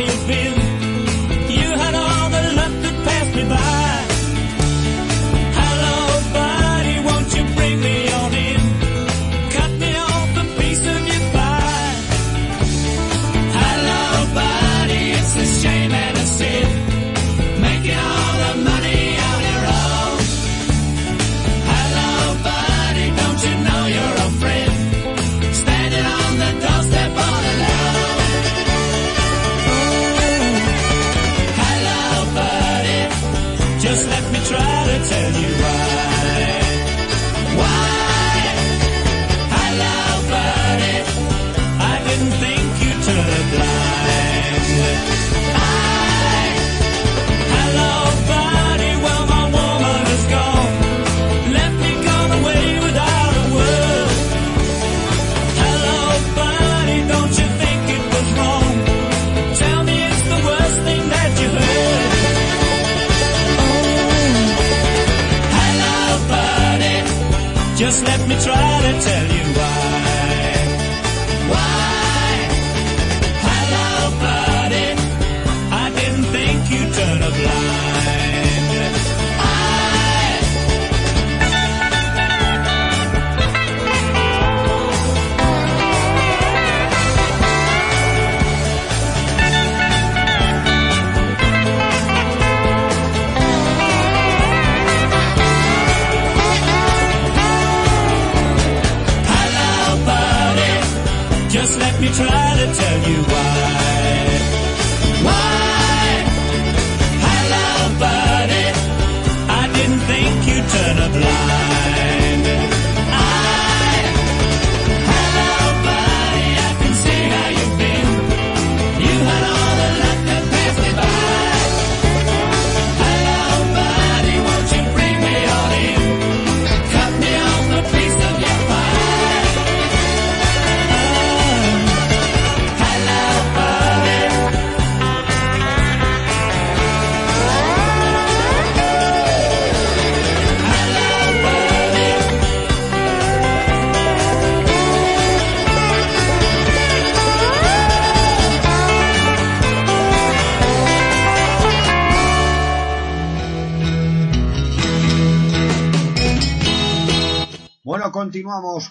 me try to tell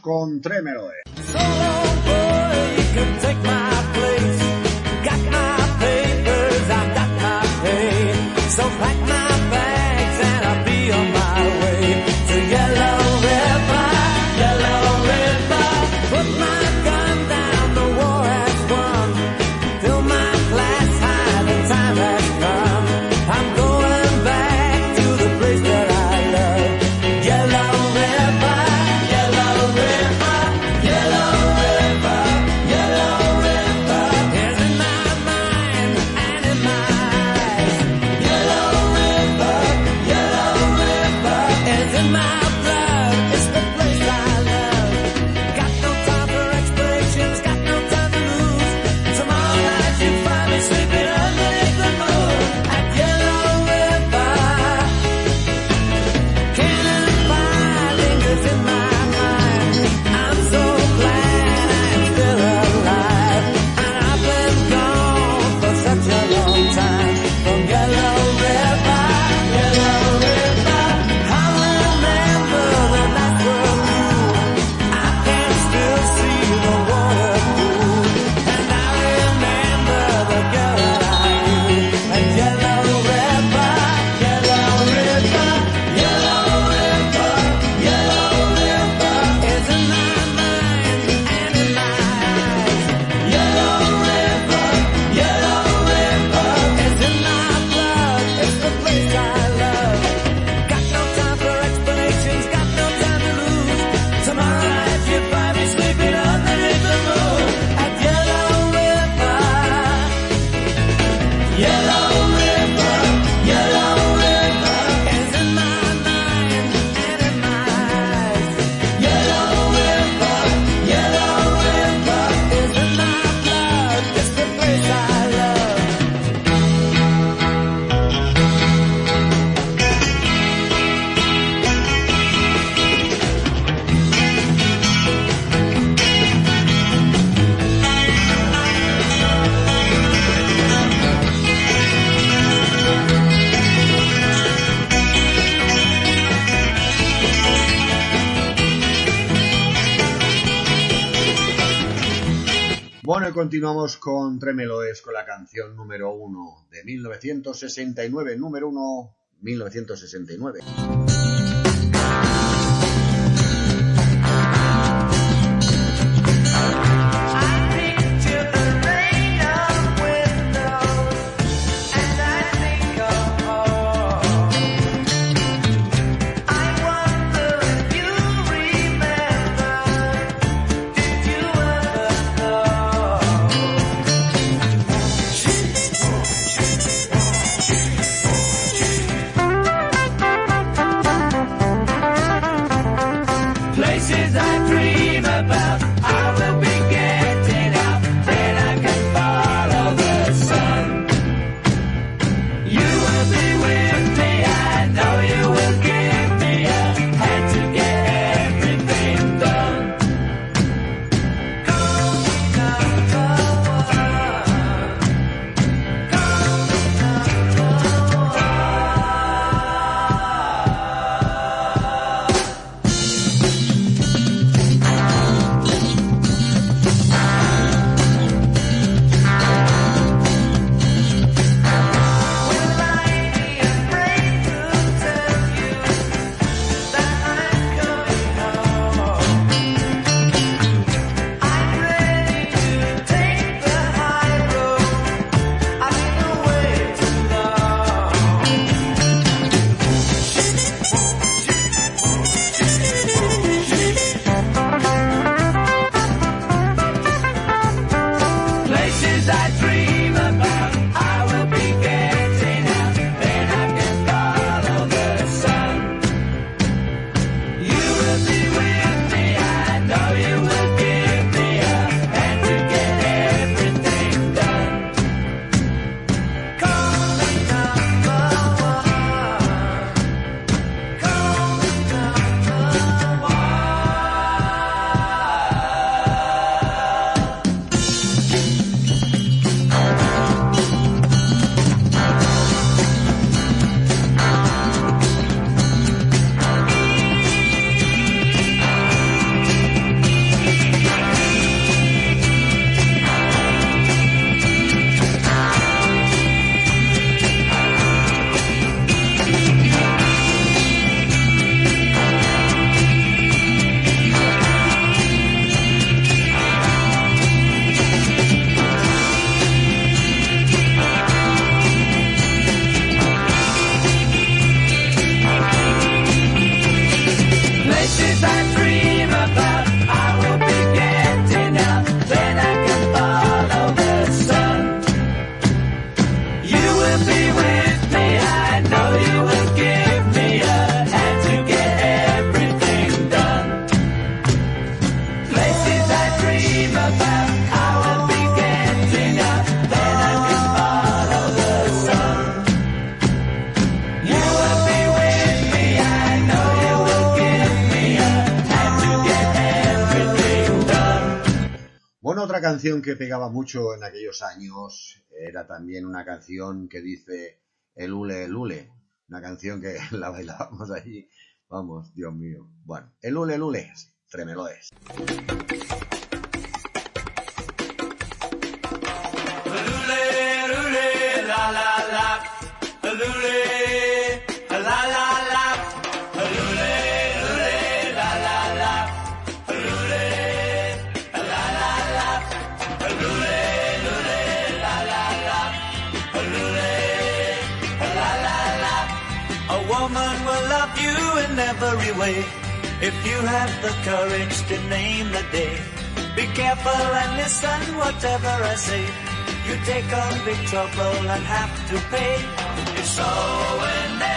con Tremer. Continuamos con Tremeloes con la canción número uno de 1969, número uno 1969. Canción que pegaba mucho en aquellos años era también una canción que dice El Ule, el Ule. Una canción que la bailábamos allí. Vamos, Dios mío. Woman will love you in every way if you have the courage to name the day. Be careful and listen whatever I say. You take on big trouble and have to pay. It's so windy,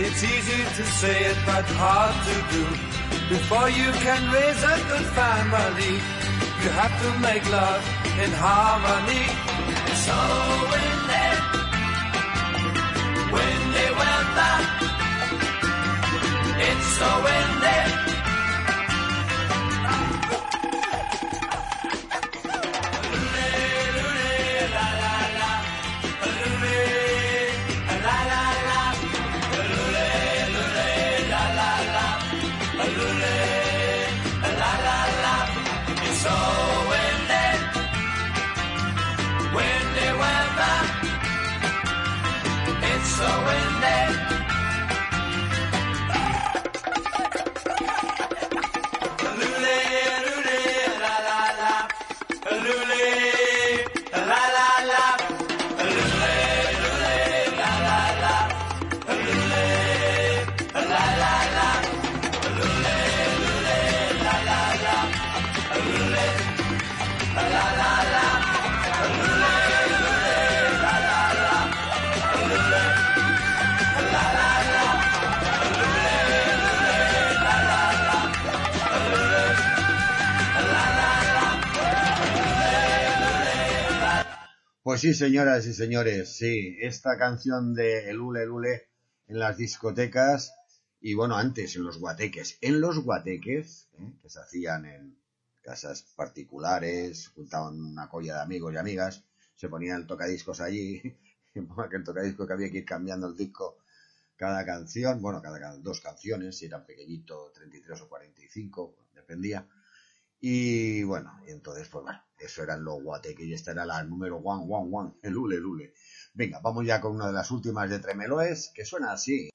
It's easy to say it, but hard to do. Before you can raise a good family, you have to make love in harmony. So windy, windy weather. It's so windy. Sí, señoras y señores, sí, esta canción de El Ule Lule en las discotecas y bueno, antes en los guateques. En los guateques, ¿eh? que se hacían en casas particulares, juntaban una colla de amigos y amigas, se ponían el tocadiscos allí, que el tocadisco que había que ir cambiando el disco cada canción, bueno, cada, cada dos canciones, si eran pequeñito, 33 o 45, dependía. Y bueno, y entonces, pues bueno, eso eran los guateques y esta era la número one, one, one, el ule, el ule. Venga, vamos ya con una de las últimas de Tremeloes, que suena así.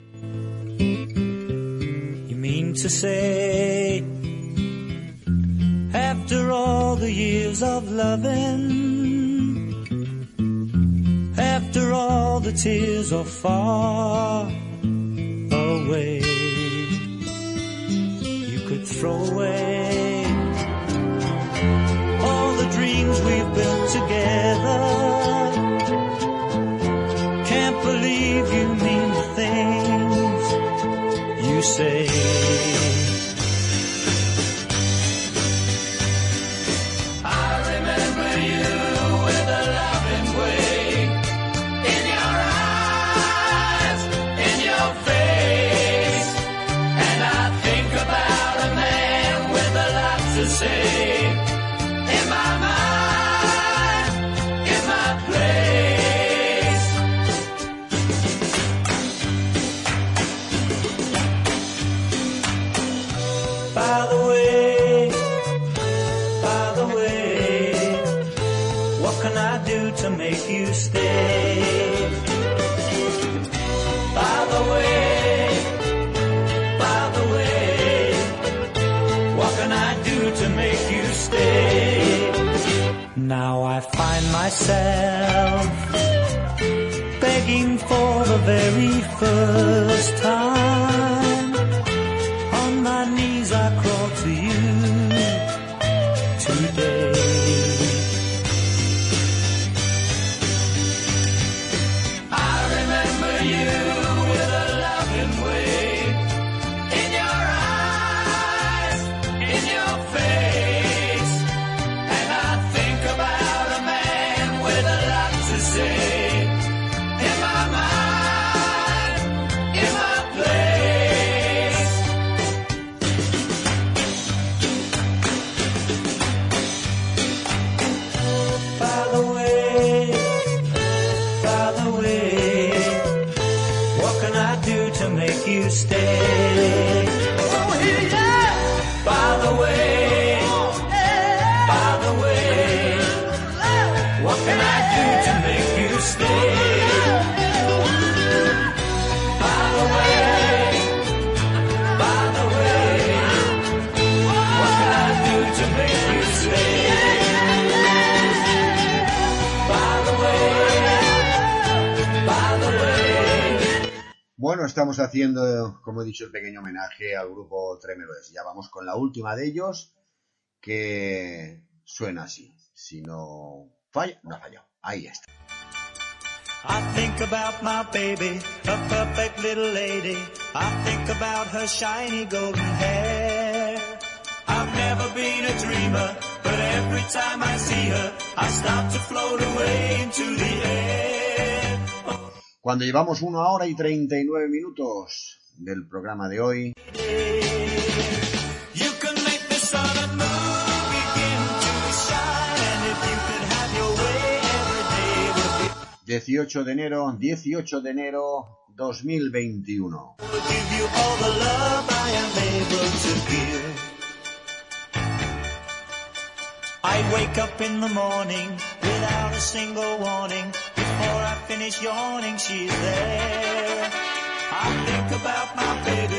You mean to say, after all the years of loving, after all the tears are far away, you could throw away dreams we've built together. Can't believe you mean the things you say. By the way, by the way, what can I do to make you stay? By the way, by the way, what can I do to make you stay? Now I find myself begging for the very first time. Estamos haciendo, como he dicho, el pequeño homenaje al grupo Tremeloes. Ya vamos con la última de ellos, que suena así. Si no falla, no falla. Ahí está. I think about my baby, a perfect little lady. I think about her shiny golden hair. I've never been a dreamer, but every time I see her, I start to float away into the air. Cuando llevamos una hora y 39 minutos del programa de hoy. ...18 de enero, 18 de enero 2021. I wake up in the morning without a single warning. Before I finish yawning, she's there. I think about my baby,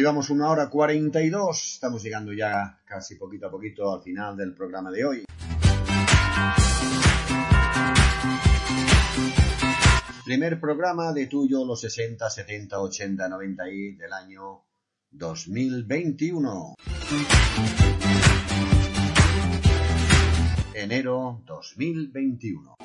llevamos una hora 42, estamos llegando ya casi poquito a poquito al final del programa de hoy. Primer programa de tuyo los 60, 70, 80, 90 y del año 2021. Enero 2021.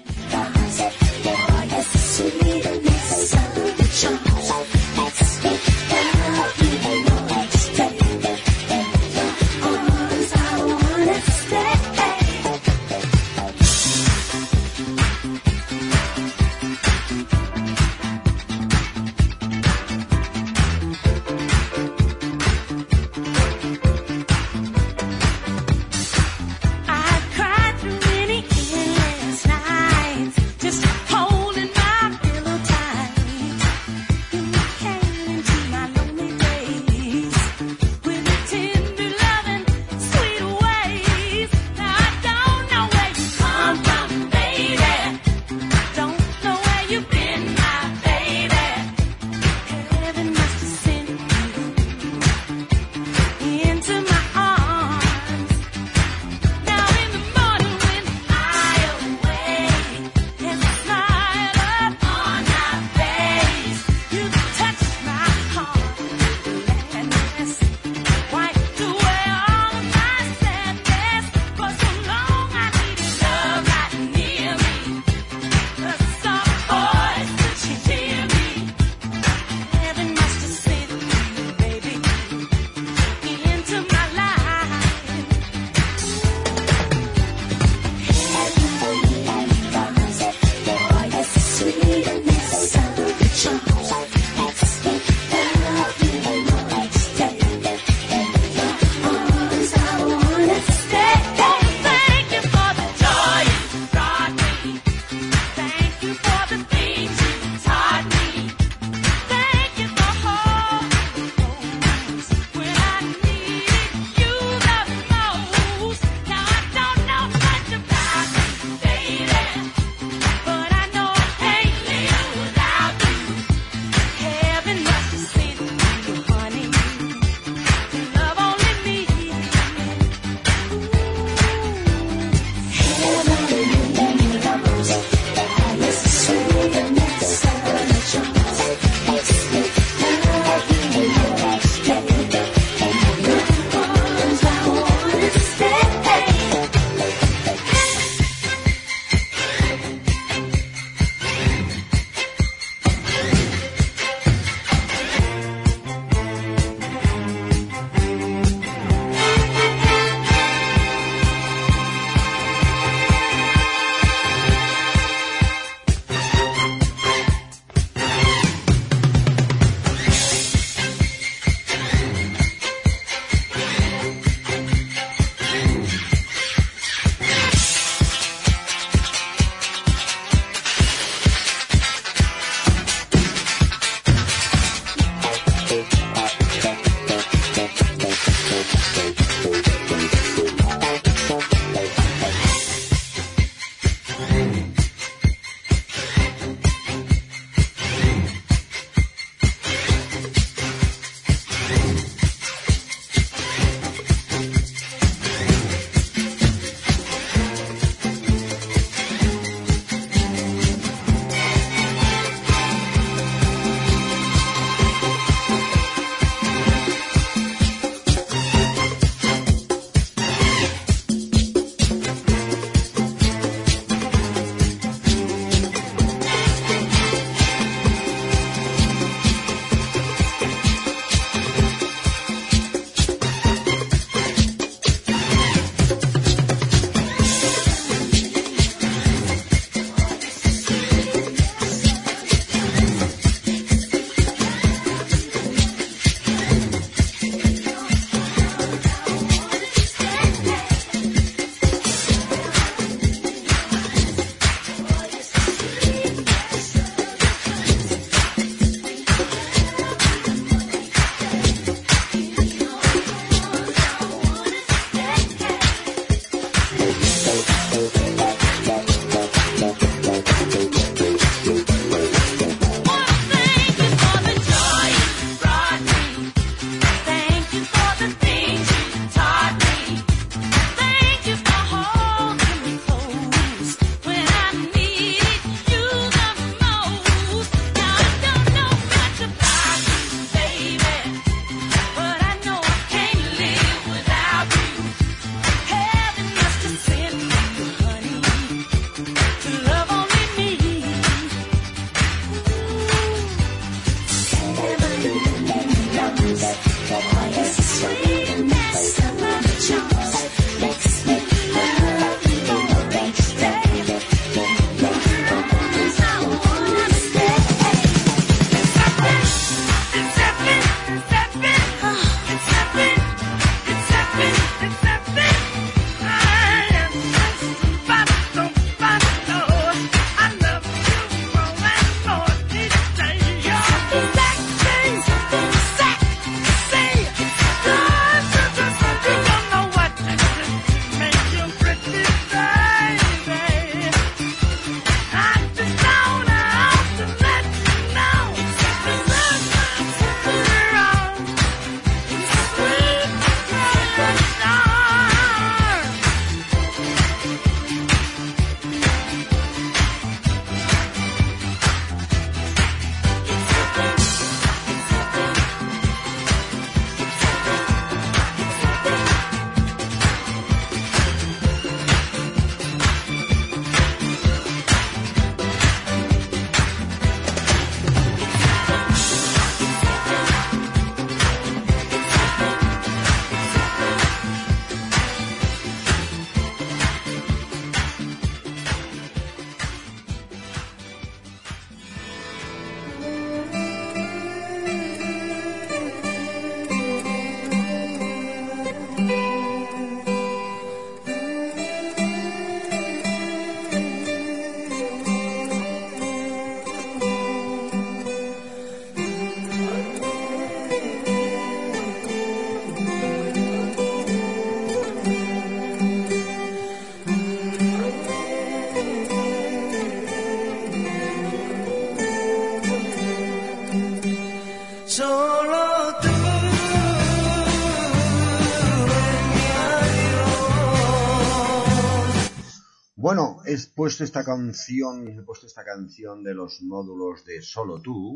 He puesto esta canción, he puesto esta canción de los módulos de Solo tú.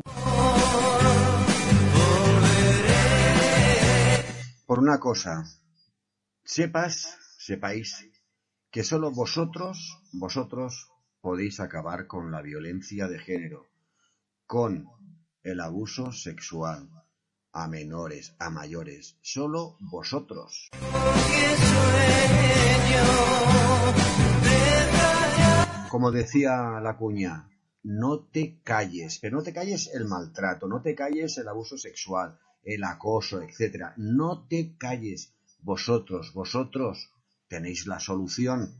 Por una cosa, sepas, sepáis que solo vosotros, vosotros podéis acabar con la violencia de género, con el abuso sexual a menores, a mayores, solo vosotros. Como decía la cuña, no te calles, pero no te calles el maltrato, no te calles el abuso sexual, el acoso, etcétera. No te calles. Vosotros, vosotros tenéis la solución.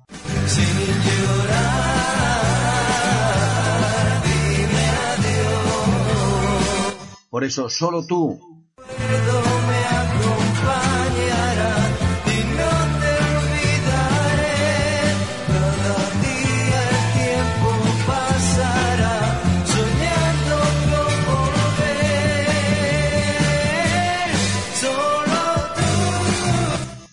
Por eso, solo tú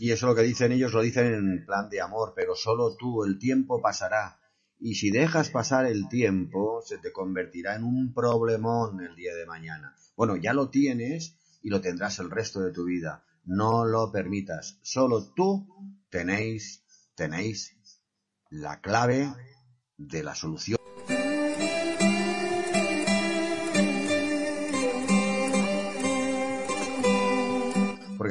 Y eso lo que dicen ellos lo dicen en plan de amor, pero solo tú, el tiempo pasará. Y si dejas pasar el tiempo, se te convertirá en un problemón el día de mañana. Bueno, ya lo tienes y lo tendrás el resto de tu vida. No lo permitas. Solo tú tenéis, tenéis la clave de la solución.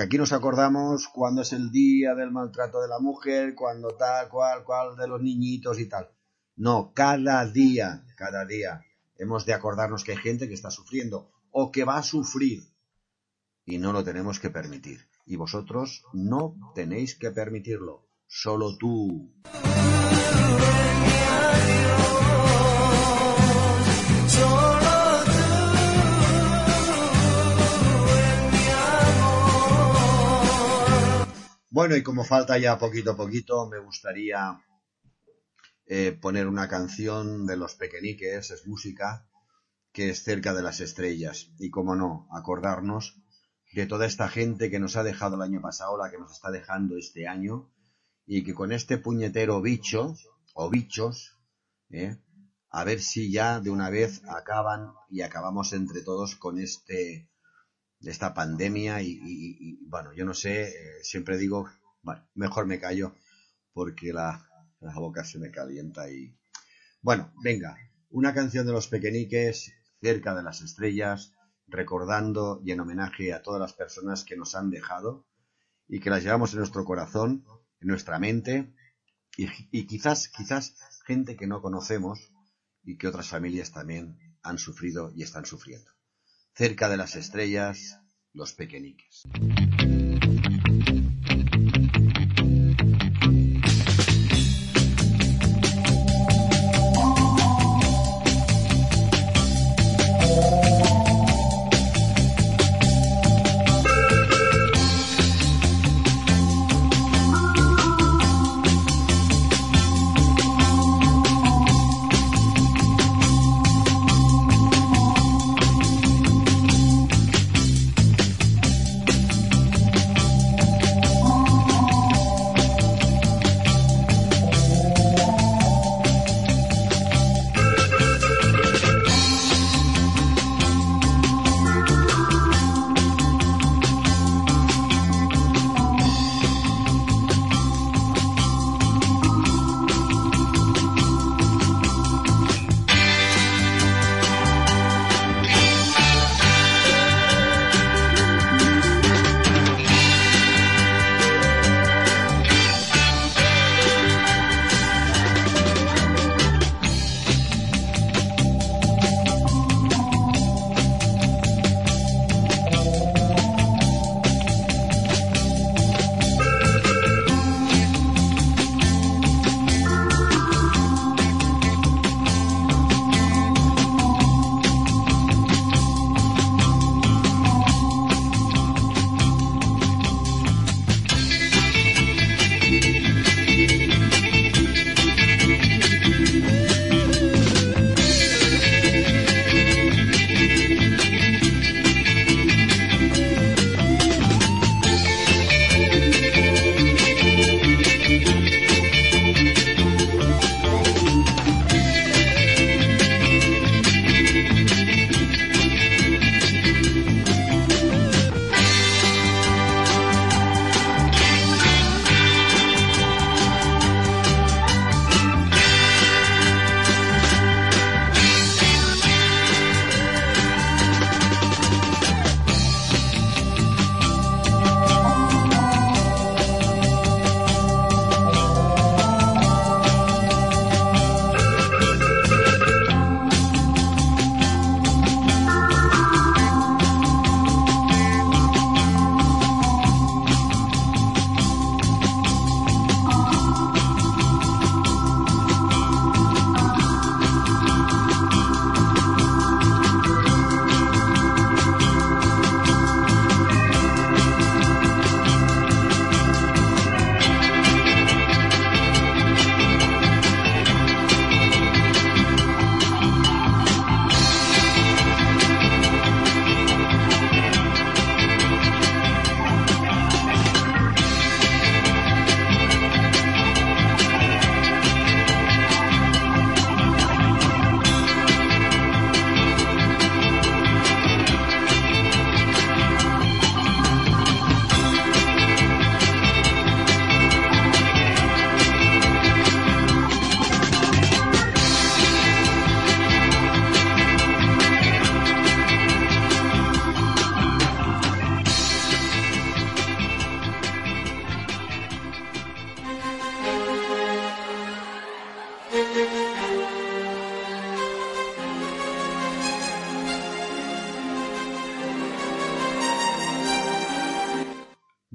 Aquí nos acordamos cuando es el día del maltrato de la mujer, cuando tal, cual, cual de los niñitos y tal. No, cada día, cada día hemos de acordarnos que hay gente que está sufriendo o que va a sufrir y no lo tenemos que permitir. Y vosotros no tenéis que permitirlo, solo tú. Bueno, y como falta ya poquito a poquito, me gustaría eh, poner una canción de los pequeñiques, es música, que es cerca de las estrellas. Y como no, acordarnos de toda esta gente que nos ha dejado el año pasado, la que nos está dejando este año, y que con este puñetero bicho, o bichos, ¿eh? a ver si ya de una vez acaban y acabamos entre todos con este esta pandemia y, y- y, bueno, yo no sé, eh, siempre digo, bueno, mejor me callo porque la, la boca se me calienta y... Bueno, venga, una canción de los pequeñiques, cerca de las estrellas, recordando y en homenaje a todas las personas que nos han dejado y que las llevamos en nuestro corazón, en nuestra mente y, y quizás, quizás gente que no conocemos y que otras familias también han sufrido y están sufriendo. Cerca de las estrellas, los pequeñiques.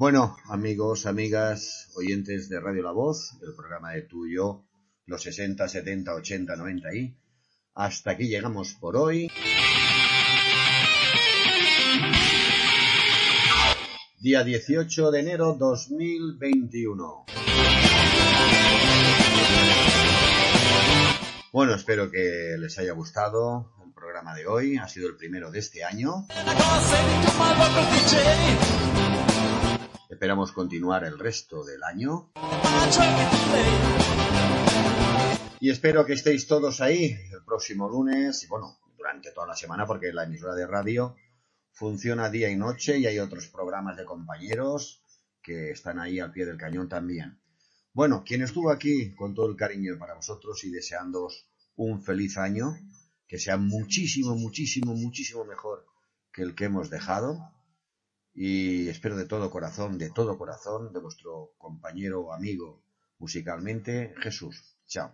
Bueno, amigos, amigas, oyentes de Radio La Voz, el programa de tú y yo, los 60, 70, 80, 90 y hasta aquí llegamos por hoy. Día 18 de enero 2021. Bueno, espero que les haya gustado el programa de hoy. Ha sido el primero de este año. Esperamos continuar el resto del año. Y espero que estéis todos ahí el próximo lunes y bueno, durante toda la semana porque la emisora de radio funciona día y noche y hay otros programas de compañeros que están ahí al pie del cañón también. Bueno, quien estuvo aquí con todo el cariño para vosotros y deseándoos un feliz año, que sea muchísimo, muchísimo, muchísimo mejor que el que hemos dejado. Y espero de todo corazón, de todo corazón, de vuestro compañero o amigo musicalmente, Jesús. Chao.